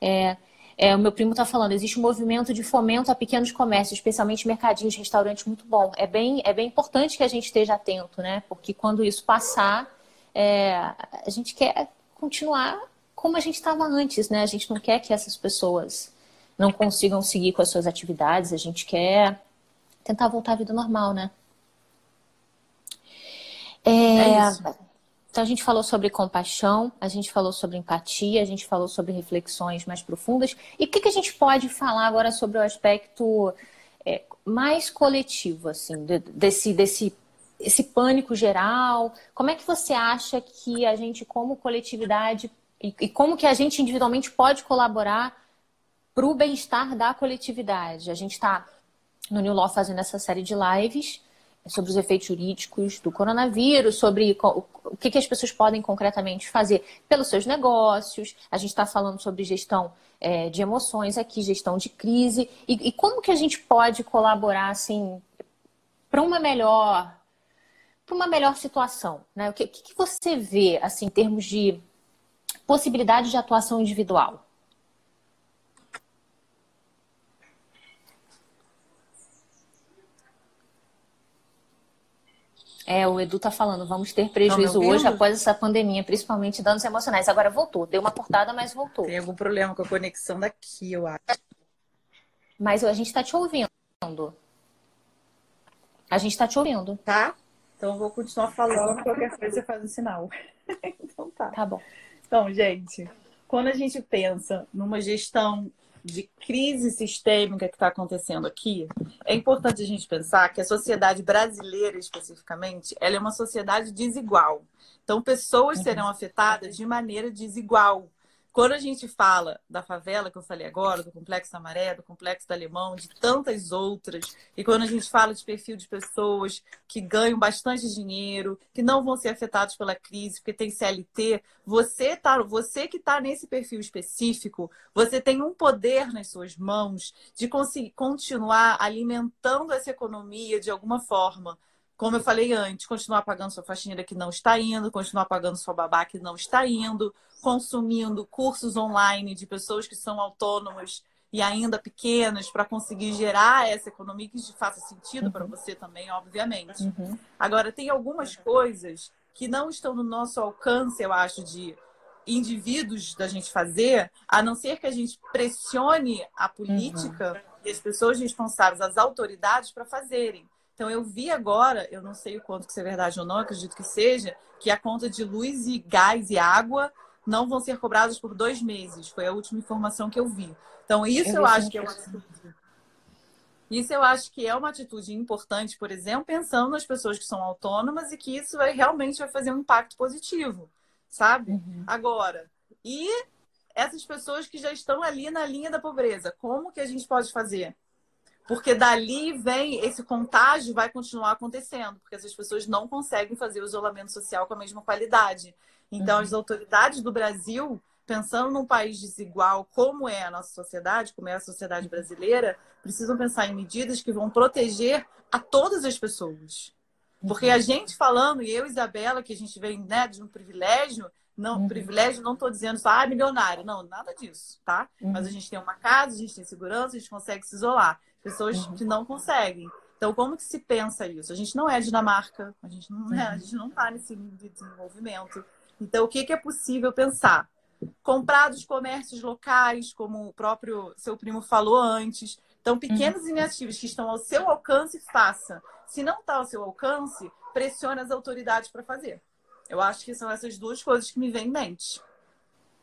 É, é, o meu primo está falando, existe um movimento de fomento a pequenos comércios, especialmente mercadinhos, restaurantes, muito bom. É bem, é bem importante que a gente esteja atento, né? Porque quando isso passar, é, a gente quer continuar como a gente estava antes, né? A gente não quer que essas pessoas não consigam seguir com as suas atividades, a gente quer tentar voltar à vida normal, né? É, é isso. Então, a gente falou sobre compaixão, a gente falou sobre empatia, a gente falou sobre reflexões mais profundas. E o que, que a gente pode falar agora sobre o aspecto é, mais coletivo, assim, desse, desse esse pânico geral? Como é que você acha que a gente, como coletividade, e, e como que a gente individualmente pode colaborar para o bem-estar da coletividade? A gente está no New Law fazendo essa série de lives sobre os efeitos jurídicos do coronavírus, sobre o que, as pessoas podem concretamente fazer pelos seus negócios. A gente está falando sobre gestão é, de emoções aqui, gestão de crise. E, e como que a gente pode colaborar assim para uma melhor para uma melhor situação, né? O que, que você vê assim em termos de possibilidade de atuação individual? É, o Edu tá falando, vamos ter prejuízo hoje após essa pandemia, principalmente danos emocionais. Agora voltou, deu uma cortada, mas voltou. Tem algum problema com a conexão daqui, eu acho. Mas a gente tá te ouvindo. A gente tá te ouvindo. Tá? Então eu vou continuar falando, qualquer coisa você faz um sinal. então tá. Tá bom. Então, gente, quando a gente pensa numa gestão de crise sistêmica que está acontecendo aqui, é importante a gente pensar que a sociedade brasileira, especificamente, ela é uma sociedade desigual. Então, pessoas uhum. serão afetadas de maneira desigual. Quando a gente fala da favela, que eu falei agora, do Complexo da Maré, do Complexo do Alemão, de tantas outras, e quando a gente fala de perfil de pessoas que ganham bastante dinheiro, que não vão ser afetados pela crise, porque tem CLT, você, tá, você que está nesse perfil específico, você tem um poder nas suas mãos de conseguir continuar alimentando essa economia de alguma forma como eu falei antes, continuar pagando sua faxineira que não está indo, continuar pagando sua babá que não está indo, consumindo cursos online de pessoas que são autônomas e ainda pequenas para conseguir gerar essa economia que faça sentido uhum. para você também, obviamente. Uhum. Agora, tem algumas coisas que não estão no nosso alcance, eu acho, de indivíduos da gente fazer, a não ser que a gente pressione a política uhum. e as pessoas responsáveis, as autoridades, para fazerem. Então eu vi agora, eu não sei o quanto que isso é verdade ou não, acredito que seja, que a conta de luz e gás e água não vão ser cobrados por dois meses. Foi a última informação que eu vi. Então, isso eu, eu acho que é uma atitude. Isso eu acho que é uma atitude importante, por exemplo, pensando nas pessoas que são autônomas e que isso vai, realmente vai fazer um impacto positivo, sabe? Uhum. Agora, e essas pessoas que já estão ali na linha da pobreza, como que a gente pode fazer? Porque dali vem esse contágio vai continuar acontecendo, porque essas pessoas não conseguem fazer o isolamento social com a mesma qualidade. Então, uhum. as autoridades do Brasil, pensando num país desigual como é a nossa sociedade, como é a sociedade brasileira, precisam pensar em medidas que vão proteger a todas as pessoas. Porque a uhum. gente falando, e eu e Isabela, que a gente vem né, de um privilégio, não, uhum. privilégio, não estou dizendo só, ah, milionário. Não, nada disso, tá? Uhum. Mas a gente tem uma casa, a gente tem segurança, a gente consegue se isolar. Pessoas uhum. que não conseguem. Então, como que se pensa isso? A gente não é Dinamarca, a gente não é, a gente não está nesse de desenvolvimento. Então, o que, que é possível pensar? Comprar dos comércios locais, como o próprio seu primo falou antes. Então, pequenas uhum. iniciativas que estão ao seu alcance, faça. Se não está ao seu alcance, pressione as autoridades para fazer. Eu acho que são essas duas coisas que me vêm em mente.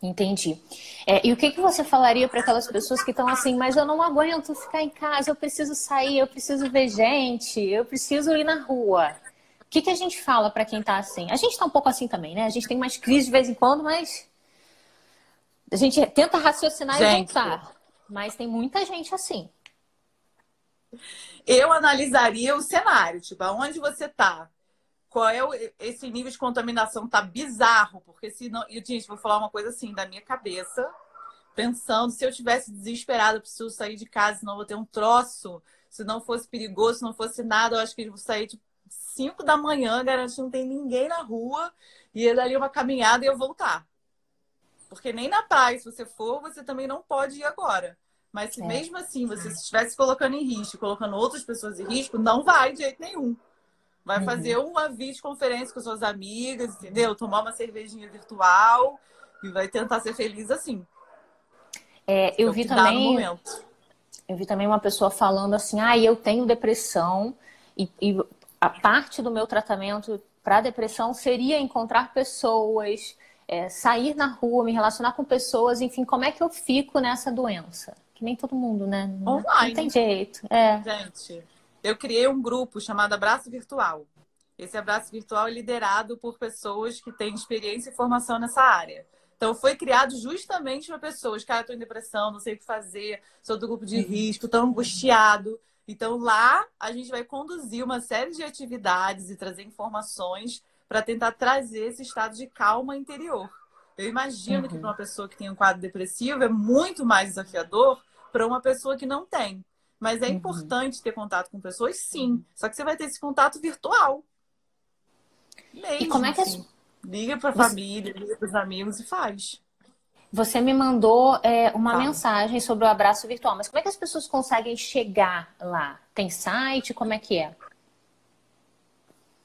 Entendi. É, e o que, que você falaria para aquelas pessoas que estão assim, mas eu não aguento ficar em casa, eu preciso sair, eu preciso ver gente, eu preciso ir na rua. O que, que a gente fala para quem está assim? A gente está um pouco assim também, né? A gente tem mais crise de vez em quando, mas a gente tenta raciocinar gente. e voltar. Mas tem muita gente assim. Eu analisaria o cenário, tipo, aonde você está qual é o, esse nível de contaminação tá bizarro, porque se não, e gente, vou falar uma coisa assim da minha cabeça, pensando se eu tivesse desesperada, preciso sair de casa, senão vou ter um troço, se não fosse perigoso, se não fosse nada, eu acho que eu vou sair de tipo, 5 da manhã, garantindo que não tem ninguém na rua, e ir dali uma caminhada e eu voltar. Porque nem na praia, se você for, você também não pode ir agora. Mas se é. mesmo assim você estivesse colocando em risco, colocando outras pessoas em risco, não vai de jeito nenhum. Vai uhum. fazer uma videoconferência com suas amigas, entendeu? Tomar uma cervejinha virtual e vai tentar ser feliz assim. É, eu é vi também. Eu vi também uma pessoa falando assim: ah, eu tenho depressão e, e a parte do meu tratamento para depressão seria encontrar pessoas, é, sair na rua, me relacionar com pessoas, enfim, como é que eu fico nessa doença? Que nem todo mundo, né? Online. Não tem jeito. É. Gente, eu criei um grupo chamado Abraço Virtual. Esse abraço virtual é liderado por pessoas que têm experiência e formação nessa área. Então, foi criado justamente para pessoas, cara, estou em depressão, não sei o que fazer, sou do grupo de uhum. risco, estou angustiado. Então, lá a gente vai conduzir uma série de atividades e trazer informações para tentar trazer esse estado de calma interior. Eu imagino uhum. que para uma pessoa que tem um quadro depressivo é muito mais desafiador para uma pessoa que não tem. Mas é uhum. importante ter contato com pessoas, sim. Só que você vai ter esse contato virtual. Mesmo, e como é que assim. Liga para a você... família, liga para os amigos e faz. Você me mandou é, uma mensagem sobre o abraço virtual, mas como é que as pessoas conseguem chegar lá? Tem site? Como é que é?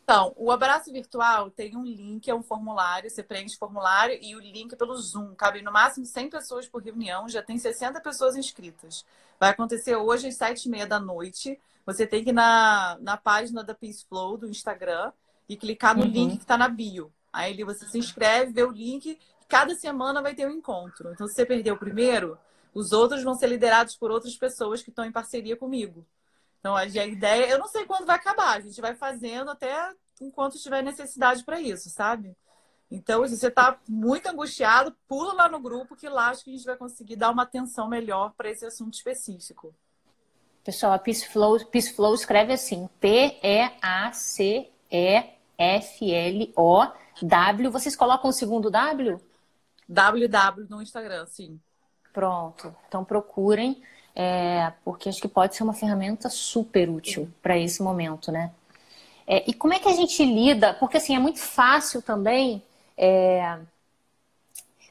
Então, o abraço virtual tem um link, é um formulário, você preenche o formulário e o link é pelo Zoom. Cabe no máximo 100 pessoas por reunião, já tem 60 pessoas inscritas. Vai acontecer hoje às 7h30 da noite. Você tem que ir na, na página da Peace Flow do Instagram e clicar no uhum. link que está na bio. Aí ali você se inscreve, vê o link. Cada semana vai ter um encontro. Então, se você perder o primeiro, Os outros vão ser liderados por outras pessoas que estão em parceria comigo. Então, a ideia, eu não sei quando vai acabar, a gente vai fazendo até enquanto tiver necessidade para isso, sabe? Então, se você está muito angustiado, pula lá no grupo que lá acho que a gente vai conseguir dar uma atenção melhor para esse assunto específico. Pessoal, a Peace Flow, Peace Flow escreve assim: P-E-A-C-E-F-L-O-W. Vocês colocam o segundo W? WW no Instagram, sim. Pronto. Então procurem, é, porque acho que pode ser uma ferramenta super útil para esse momento, né? É, e como é que a gente lida? Porque assim, é muito fácil também é,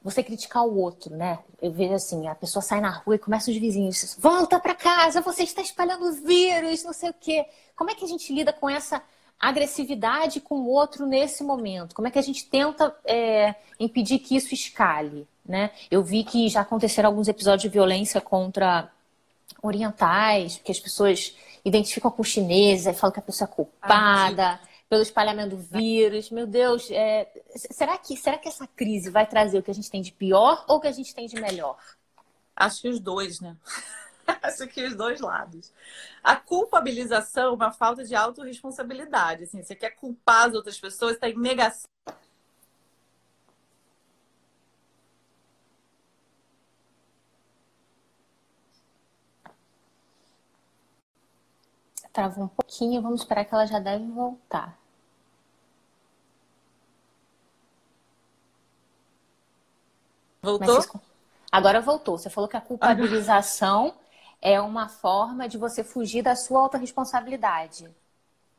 você criticar o outro, né? Eu vejo assim, a pessoa sai na rua e começa os vizinhos, volta para casa, você está espalhando vírus, não sei o quê. Como é que a gente lida com essa agressividade com o outro nesse momento? Como é que a gente tenta é, impedir que isso escale? Né? Eu vi que já aconteceram alguns episódios de violência contra orientais, porque as pessoas identificam com chineses, e falam que a pessoa é culpada. Ah, pelo espalhamento do vírus. Meu Deus, é... será, que, será que essa crise vai trazer o que a gente tem de pior ou o que a gente tem de melhor? Acho que os dois, né? Acho que os dois lados. A culpabilização é uma falta de autorresponsabilidade. Assim, você quer culpar as outras pessoas, está em negação. Travou um pouquinho, vamos esperar que ela já deve voltar. Voltou? Mas, agora voltou. Você falou que a culpabilização é uma forma de você fugir da sua autorresponsabilidade.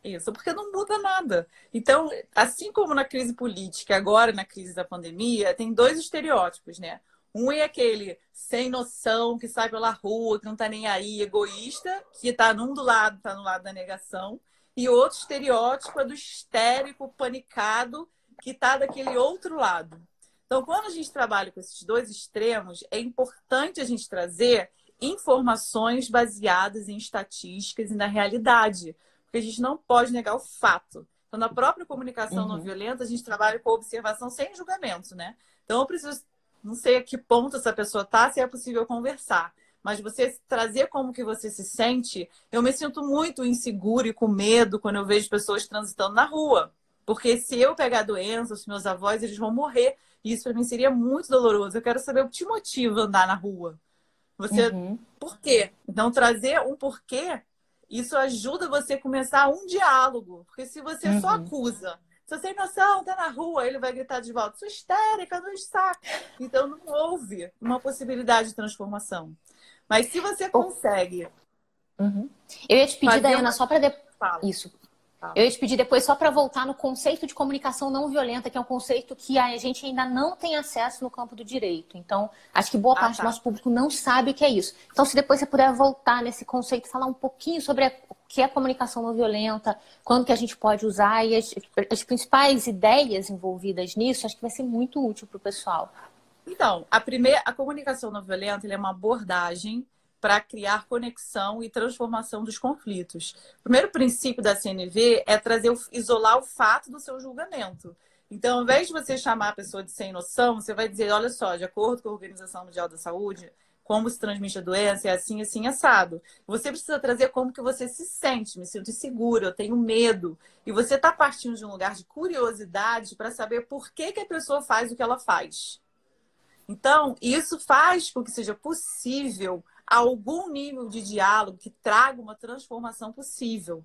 Isso, porque não muda nada. Então, assim como na crise política, agora na crise da pandemia, tem dois estereótipos, né? Um é aquele sem noção, que sai pela rua, que não tá nem aí, egoísta, que tá num do lado, tá no lado da negação. E outro estereótipo é do histérico, panicado, que tá daquele outro lado. Então, quando a gente trabalha com esses dois extremos, é importante a gente trazer informações baseadas em estatísticas e na realidade, porque a gente não pode negar o fato. Então, na própria comunicação uhum. não violenta, a gente trabalha com observação sem julgamento, né? Então, eu preciso não sei a que ponto essa pessoa tá, se é possível conversar. Mas você trazer como que você se sente, eu me sinto muito inseguro e com medo quando eu vejo pessoas transitando na rua. Porque se eu pegar doença, os meus avós, eles vão morrer. E isso para mim seria muito doloroso. Eu quero saber o que te motiva a andar na rua. Você, uhum. por quê? Então, trazer um porquê, isso ajuda você a começar um diálogo. Porque se você uhum. só acusa, você tem noção, tá na rua, ele vai gritar de volta, sou histérica, não saco. Então não houve uma possibilidade de transformação. Mas se você consegue. Uhum. Eu ia te pedir, Dayana, uma... só para de... isso. Eu ia te pedir depois só para voltar no conceito de comunicação não violenta, que é um conceito que a gente ainda não tem acesso no campo do direito. Então, acho que boa ah, parte tá. do nosso público não sabe o que é isso. Então, se depois você puder voltar nesse conceito, falar um pouquinho sobre o que é comunicação não violenta, quando que a gente pode usar e as, as principais ideias envolvidas nisso, acho que vai ser muito útil para o pessoal. Então, a primeira, a comunicação não violenta é uma abordagem para criar conexão e transformação dos conflitos. O primeiro princípio da CNV é trazer, isolar o fato do seu julgamento. Então, ao invés de você chamar a pessoa de sem noção, você vai dizer, olha só, de acordo com a Organização Mundial da Saúde, como se transmite a doença é assim, assim, assado. Você precisa trazer como que você se sente, me sinto insegura, eu tenho medo. E você está partindo de um lugar de curiosidade para saber por que, que a pessoa faz o que ela faz. Então, isso faz com que seja possível algum nível de diálogo que traga uma transformação possível.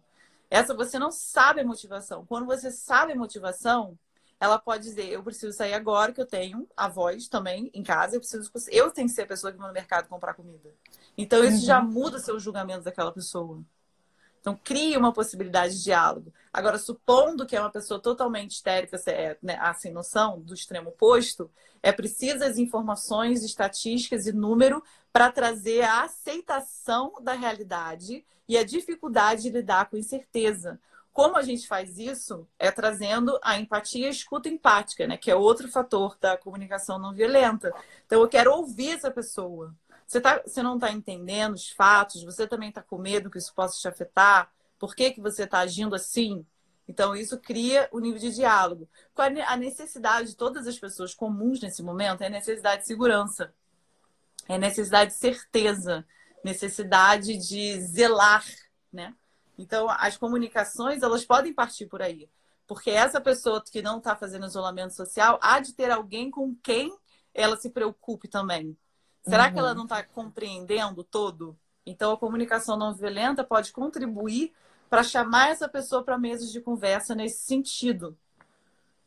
Essa você não sabe a motivação. Quando você sabe a motivação, ela pode dizer: eu preciso sair agora que eu tenho a voz também em casa, eu preciso eu tenho que ser a pessoa que vai no mercado comprar comida. Então isso uhum. já muda seu julgamento daquela pessoa. Então, cria uma possibilidade de diálogo. Agora, supondo que é uma pessoa totalmente histérica, é, né, sem noção, do extremo oposto, é preciso as informações, estatísticas e número para trazer a aceitação da realidade e a dificuldade de lidar com incerteza. Como a gente faz isso? É trazendo a empatia e a escuta empática, né? Que é outro fator da comunicação não violenta. Então, eu quero ouvir essa pessoa. Você, tá, você não está entendendo os fatos, você também está com medo que isso possa te afetar. Por que, que você está agindo assim? Então, isso cria o nível de diálogo. A necessidade de todas as pessoas comuns nesse momento é a necessidade de segurança. é necessidade de certeza, necessidade de zelar, né? Então, as comunicações, elas podem partir por aí. Porque essa pessoa que não está fazendo isolamento social há de ter alguém com quem ela se preocupe também. Será uhum. que ela uhum. não está compreendendo todo? Então, a comunicação não violenta pode contribuir para chamar essa pessoa para mesas de conversa nesse sentido.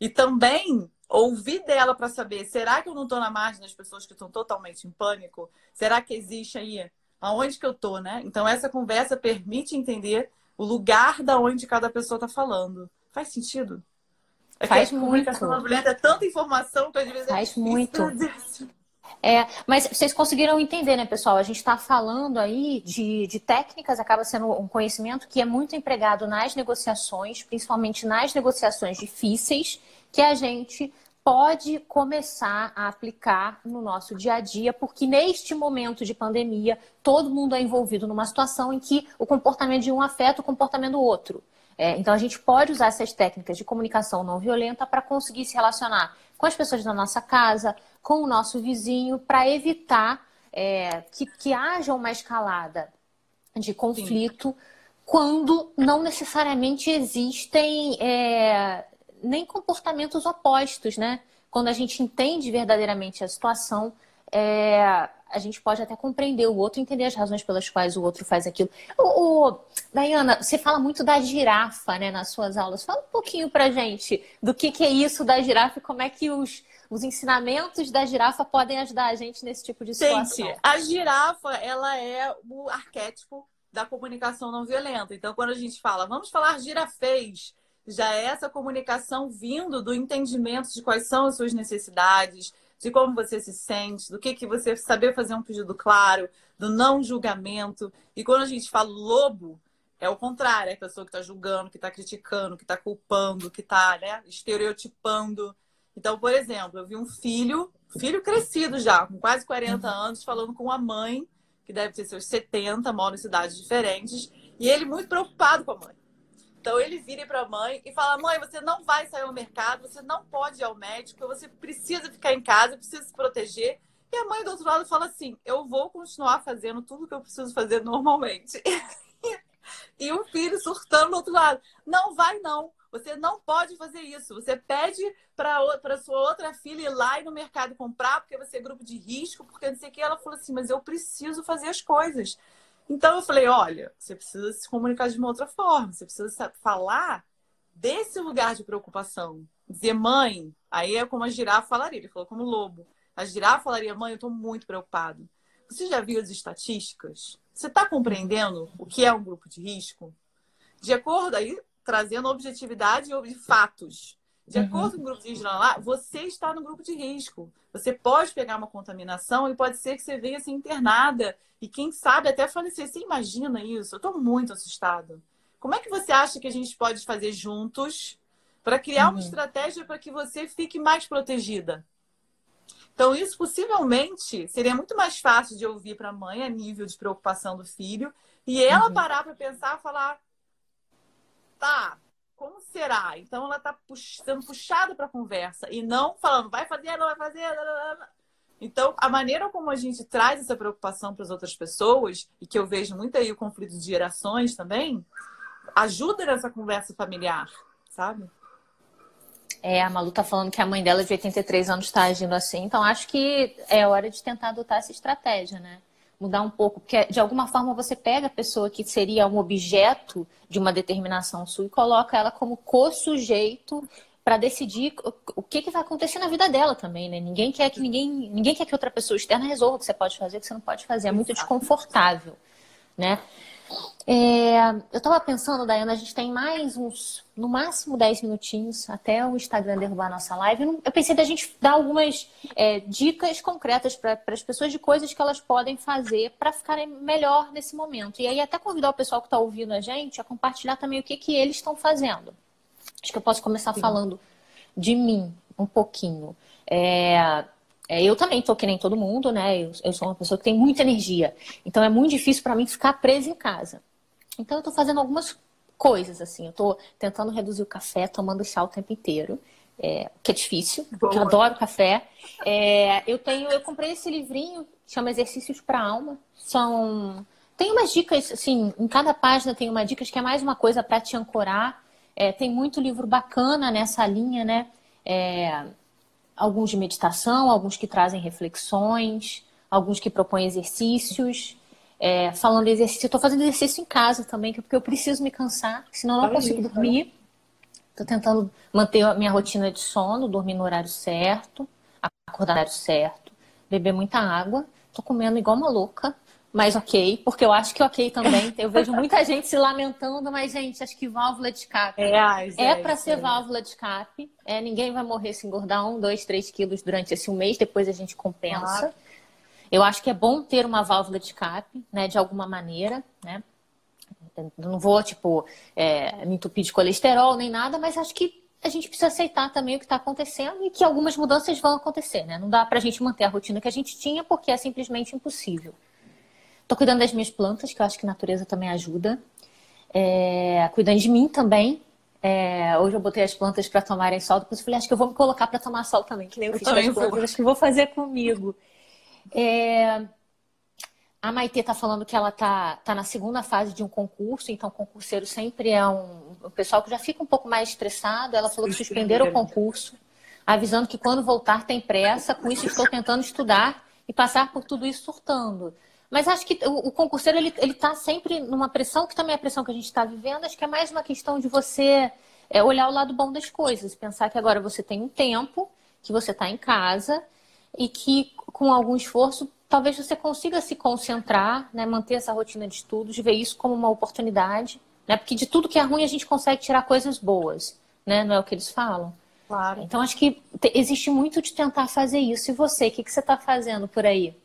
E também ouvir dela para saber: será que eu não estou na margem das pessoas que estão totalmente em pânico? Será que existe aí? Aonde que eu estou, né? Então, essa conversa permite entender o lugar da onde cada pessoa está falando. Faz sentido? É Faz muito. comunicação não violenta é tanta informação que às vezes Faz é muito. É, mas vocês conseguiram entender, né, pessoal? A gente está falando aí de, de técnicas, acaba sendo um conhecimento que é muito empregado nas negociações, principalmente nas negociações difíceis, que a gente pode começar a aplicar no nosso dia a dia, porque neste momento de pandemia, todo mundo é envolvido numa situação em que o comportamento de um afeta o comportamento do outro. É, então, a gente pode usar essas técnicas de comunicação não violenta para conseguir se relacionar com as pessoas da nossa casa, com o nosso vizinho, para evitar é, que, que haja uma escalada de conflito Sim. quando não necessariamente existem é, nem comportamentos opostos, né? Quando a gente entende verdadeiramente a situação, é, a gente pode até compreender o outro, entender as razões pelas quais o outro faz aquilo. O, o, Dayana, você fala muito da girafa, né, nas suas aulas. Fala um pouquinho pra gente do que, que é isso da girafa e como é que os, os ensinamentos da girafa podem ajudar a gente nesse tipo de situação. Gente, a girafa, ela é o arquétipo da comunicação não violenta. Então, quando a gente fala, vamos falar girafês, já é essa comunicação vindo do entendimento de quais são as suas necessidades, de como você se sente, do que, que você saber fazer um pedido claro, do não julgamento. E quando a gente fala lobo, é o contrário, é a pessoa que está julgando, que está criticando, que está culpando, que está né, estereotipando. Então, por exemplo, eu vi um filho, filho crescido já, com quase 40 anos, falando com a mãe, que deve ter seus 70, mora em cidades diferentes, e ele muito preocupado com a mãe. Então ele vira para a mãe e fala: "Mãe, você não vai sair ao mercado, você não pode ir ao médico, você precisa ficar em casa, precisa se proteger". E a mãe do outro lado fala assim: "Eu vou continuar fazendo tudo que eu preciso fazer normalmente". e o filho surtando do outro lado: "Não vai não. Você não pode fazer isso. Você pede para sua outra filha ir lá e no mercado comprar, porque você é grupo de risco, porque não sei o que. Ela falou assim: Mas eu preciso fazer as coisas. Então eu falei, olha, você precisa se comunicar de uma outra forma, você precisa falar desse lugar de preocupação. Dizer, mãe, aí é como a girafa falaria, ele falou como lobo. A girafa falaria, mãe, eu estou muito preocupado. Você já viu as estatísticas? Você está compreendendo o que é um grupo de risco? De acordo aí, trazendo objetividade e fatos. De uhum. acordo com o grupo de risco lá, você está no grupo de risco. Você pode pegar uma contaminação e pode ser que você venha ser internada e quem sabe até falecer. Você imagina isso? Eu estou muito assustada. Como é que você acha que a gente pode fazer juntos para criar uhum. uma estratégia para que você fique mais protegida? Então, isso possivelmente seria muito mais fácil de ouvir para a mãe a nível de preocupação do filho e ela uhum. parar para pensar e falar: tá, como será? Então ela está sendo puxada para a conversa e não falando, vai fazer, não vai fazer. Então, a maneira como a gente traz essa preocupação para as outras pessoas, e que eu vejo muito aí o conflito de gerações também, ajuda nessa conversa familiar, sabe? É, a Malu tá falando que a mãe dela de 83 anos está agindo assim, então acho que é hora de tentar adotar essa estratégia, né? Mudar um pouco, porque de alguma forma você pega a pessoa que seria um objeto de uma determinação sua e coloca ela como co-sujeito para decidir o que, que vai acontecer na vida dela também, né? Ninguém quer que ninguém, ninguém quer que outra pessoa externa resolva o que você pode fazer, o que você não pode fazer. É muito desconfortável, né? É, eu estava pensando, Dayana, a gente tem mais uns, no máximo 10 minutinhos até o Instagram derrubar a nossa live. Eu pensei da gente dar algumas é, dicas concretas para as pessoas de coisas que elas podem fazer para ficarem melhor nesse momento. E aí até convidar o pessoal que está ouvindo a gente a compartilhar também o que, que eles estão fazendo. Acho que eu posso começar Sim. falando de mim um pouquinho. É, é, eu também tô que nem todo mundo, né? Eu, eu, sou uma pessoa que tem muita energia. Então é muito difícil para mim ficar presa em casa. Então eu estou fazendo algumas coisas assim. Eu estou tentando reduzir o café, tomando chá o tempo inteiro. é, que é difícil, porque eu adoro café. É, eu tenho, eu comprei esse livrinho, chama Exercícios para a Alma. São tem umas dicas, assim, em cada página tem uma dica que é mais uma coisa para te ancorar. É, tem muito livro bacana nessa linha, né? É, alguns de meditação, alguns que trazem reflexões, alguns que propõem exercícios. É, falando de exercício, eu estou fazendo exercício em casa também, porque eu preciso me cansar, senão eu não consigo dormir. Estou tentando manter a minha rotina de sono, dormir no horário certo, acordar no horário certo, beber muita água. Estou comendo igual uma louca, mas ok, porque eu acho que ok também. Eu vejo muita gente se lamentando, mas, gente, acho que válvula de escape é, é para ser é. válvula de escape. É, ninguém vai morrer se engordar um, dois, três quilos durante esse um mês, depois a gente compensa. Claro. Eu acho que é bom ter uma válvula de escape, né, de alguma maneira, né? Eu não vou, tipo, é, me entupir de colesterol nem nada, mas acho que a gente precisa aceitar também o que está acontecendo e que algumas mudanças vão acontecer, né? Não dá para a gente manter a rotina que a gente tinha porque é simplesmente impossível. Tô cuidando das minhas plantas, que eu acho que a natureza também ajuda. É, cuidando de mim também. É, hoje eu botei as plantas para tomarem sol, depois eu falei, acho que eu vou me colocar para tomar sol também, que nem eu, eu fiz com as plantas, acho que vou fazer comigo. É, a Maitê está falando que ela está tá na segunda fase de um concurso, então concurseiro sempre é um, um pessoal que já fica um pouco mais estressado. Ela falou que suspenderam o concurso, avisando que quando voltar tem pressa. Com isso, estou tentando estudar e passar por tudo isso surtando. Mas acho que o, o concurseiro ele está sempre numa pressão, que também é a pressão que a gente está vivendo. Acho que é mais uma questão de você é, olhar o lado bom das coisas. Pensar que agora você tem um tempo, que você está em casa e que com algum esforço talvez você consiga se concentrar, né, manter essa rotina de estudos, ver isso como uma oportunidade. Né, porque de tudo que é ruim a gente consegue tirar coisas boas. Né, não é o que eles falam? Claro. Então acho que existe muito de tentar fazer isso. E você, o que, que você está fazendo por aí?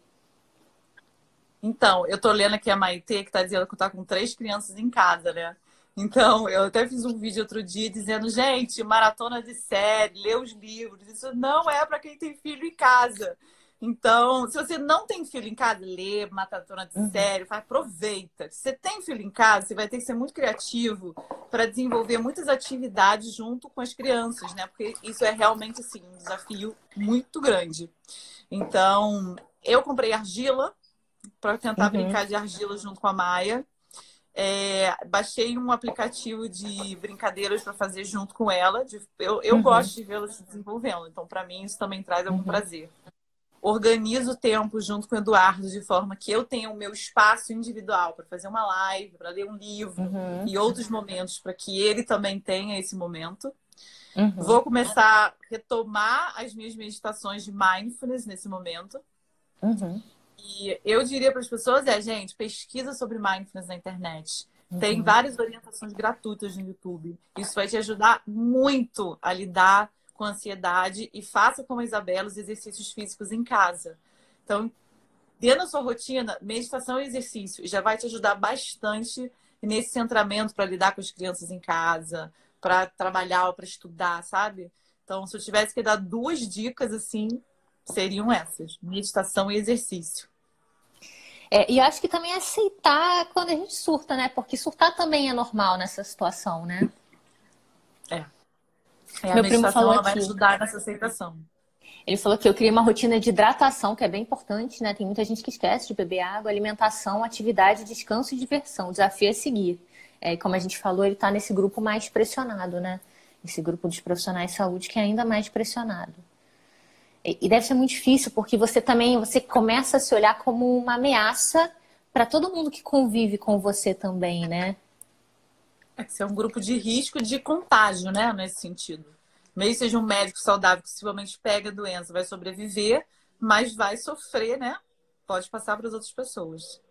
Então, eu tô lendo aqui a Maitê, que tá dizendo que tá com três crianças em casa, né? Então, eu até fiz um vídeo outro dia dizendo, gente, maratona de série, lê os livros. Isso não é para quem tem filho em casa. Então, se você não tem filho em casa, lê maratona de uhum. série, aproveita. Se você tem filho em casa, você vai ter que ser muito criativo para desenvolver muitas atividades junto com as crianças, né? Porque isso é realmente assim, um desafio muito grande. Então, eu comprei argila para tentar uhum. brincar de argila junto com a Maia. É, baixei um aplicativo de brincadeiras para fazer junto com ela. De, eu eu uhum. gosto de vê-la se desenvolvendo, então para mim isso também traz algum uhum. prazer. Organizo o tempo junto com o Eduardo de forma que eu tenha o meu espaço individual para fazer uma live, para ler um livro uhum. e outros momentos para que ele também tenha esse momento. Uhum. Vou começar a retomar as minhas meditações de mindfulness nesse momento. Uhum. E eu diria para as pessoas é, gente, pesquisa sobre mindfulness na internet. Uhum. Tem várias orientações gratuitas no YouTube. Isso vai te ajudar muito a lidar com a ansiedade e faça como a Isabela os exercícios físicos em casa. Então, dentro da sua rotina, meditação e exercício já vai te ajudar bastante nesse centramento para lidar com as crianças em casa, para trabalhar, para estudar, sabe? Então, se eu tivesse que dar duas dicas assim, seriam essas: meditação e exercício. É, e acho que também aceitar quando a gente surta, né? Porque surtar também é normal nessa situação, né? É. é Meu primo falou aqui. vai ajudar nessa aceitação. Ele falou que eu criei uma rotina de hidratação, que é bem importante, né? Tem muita gente que esquece de beber água, alimentação, atividade, descanso e diversão. O desafio é seguir. É, e como a gente falou, ele está nesse grupo mais pressionado, né? Esse grupo dos profissionais de saúde que é ainda mais pressionado. E deve ser muito difícil, porque você também você começa a se olhar como uma ameaça para todo mundo que convive com você também, né? É que você é um grupo de risco de contágio, né? Nesse sentido. Mesmo seja um médico saudável que possivelmente pega a doença, vai sobreviver, mas vai sofrer, né? Pode passar para as outras pessoas.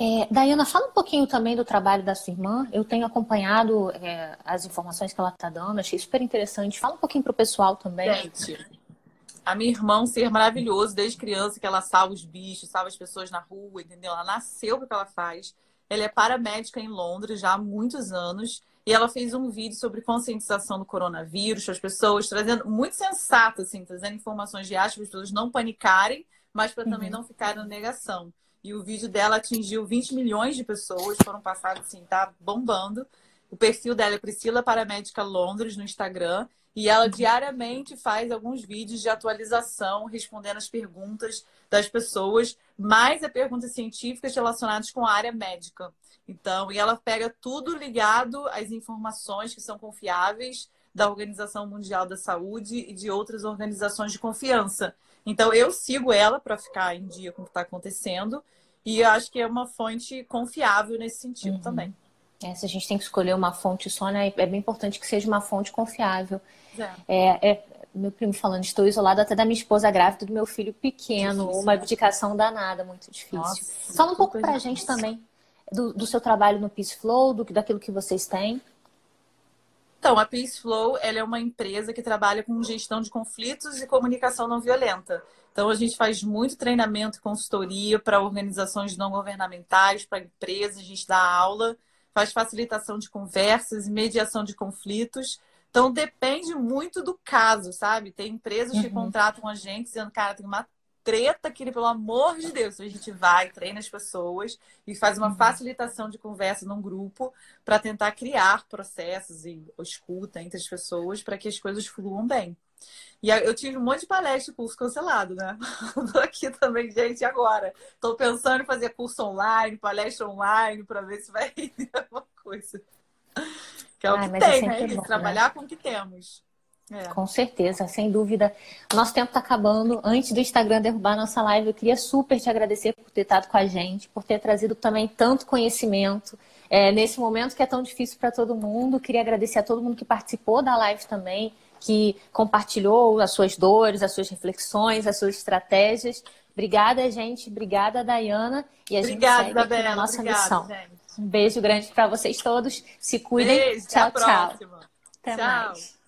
É, Dayana, fala um pouquinho também do trabalho da sua irmã. Eu tenho acompanhado é, as informações que ela está dando, achei super interessante. Fala um pouquinho para o pessoal também. Gente, a minha irmã um ser maravilhoso desde criança, que ela salva os bichos, salva as pessoas na rua, entendeu? Ela nasceu para o que ela faz. Ela é paramédica em Londres já há muitos anos. E ela fez um vídeo sobre conscientização do coronavírus, as pessoas trazendo, muito sensato, assim, trazendo informações de acho para as pessoas não panicarem, mas para também uhum. não ficarem na negação. E o vídeo dela atingiu 20 milhões de pessoas, foram passados, assim, tá bombando. O perfil dela é Priscila Paramédica Londres no Instagram. E ela diariamente faz alguns vídeos de atualização, respondendo as perguntas das pessoas, mais a perguntas científicas relacionadas com a área médica. Então, e ela pega tudo ligado às informações que são confiáveis da Organização Mundial da Saúde e de outras organizações de confiança. Então, eu sigo ela para ficar em dia com o que está acontecendo e acho que é uma fonte confiável nesse sentido uhum. também. É, se a gente tem que escolher uma fonte só, né, é bem importante que seja uma fonte confiável. É. é meu primo falando, estou isolado até da minha esposa grávida do meu filho pequeno, difícil, uma abdicação né? danada, muito difícil. Nossa, Fala um pouco para a gente também do, do, seu trabalho no Peace Flow, do, daquilo que vocês têm. Então, a Peace Flow ela é uma empresa que trabalha com gestão de conflitos e comunicação não violenta. Então, a gente faz muito treinamento e consultoria para organizações não governamentais, para empresas, a gente dá aula faz facilitação de conversas e mediação de conflitos. Então depende muito do caso, sabe? Tem empresas que uhum. contratam a gente dizendo, cara, tem uma treta que, pelo amor de Deus, a gente vai, treina as pessoas e faz uma uhum. facilitação de conversa num grupo para tentar criar processos e escuta entre as pessoas para que as coisas fluam bem. E eu tive um monte de palestra e curso cancelado, né? Tô aqui também, gente, agora. Tô pensando em fazer curso online, palestra online, para ver se vai render alguma coisa. Que é o Ai, que tem, é né? Bom, trabalhar né? com o que temos. É. Com certeza, sem dúvida. Nosso tempo está acabando. Antes do Instagram derrubar nossa live, eu queria super te agradecer por ter estado com a gente, por ter trazido também tanto conhecimento. É, nesse momento que é tão difícil para todo mundo, queria agradecer a todo mundo que participou da live também que compartilhou as suas dores, as suas reflexões, as suas estratégias. Obrigada, gente. Obrigada, Dayana. E a Obrigada, gente segue na nossa missão. Gente. Um beijo grande para vocês todos. Se cuidem. Beijo, tchau, até tchau. Até tchau. mais.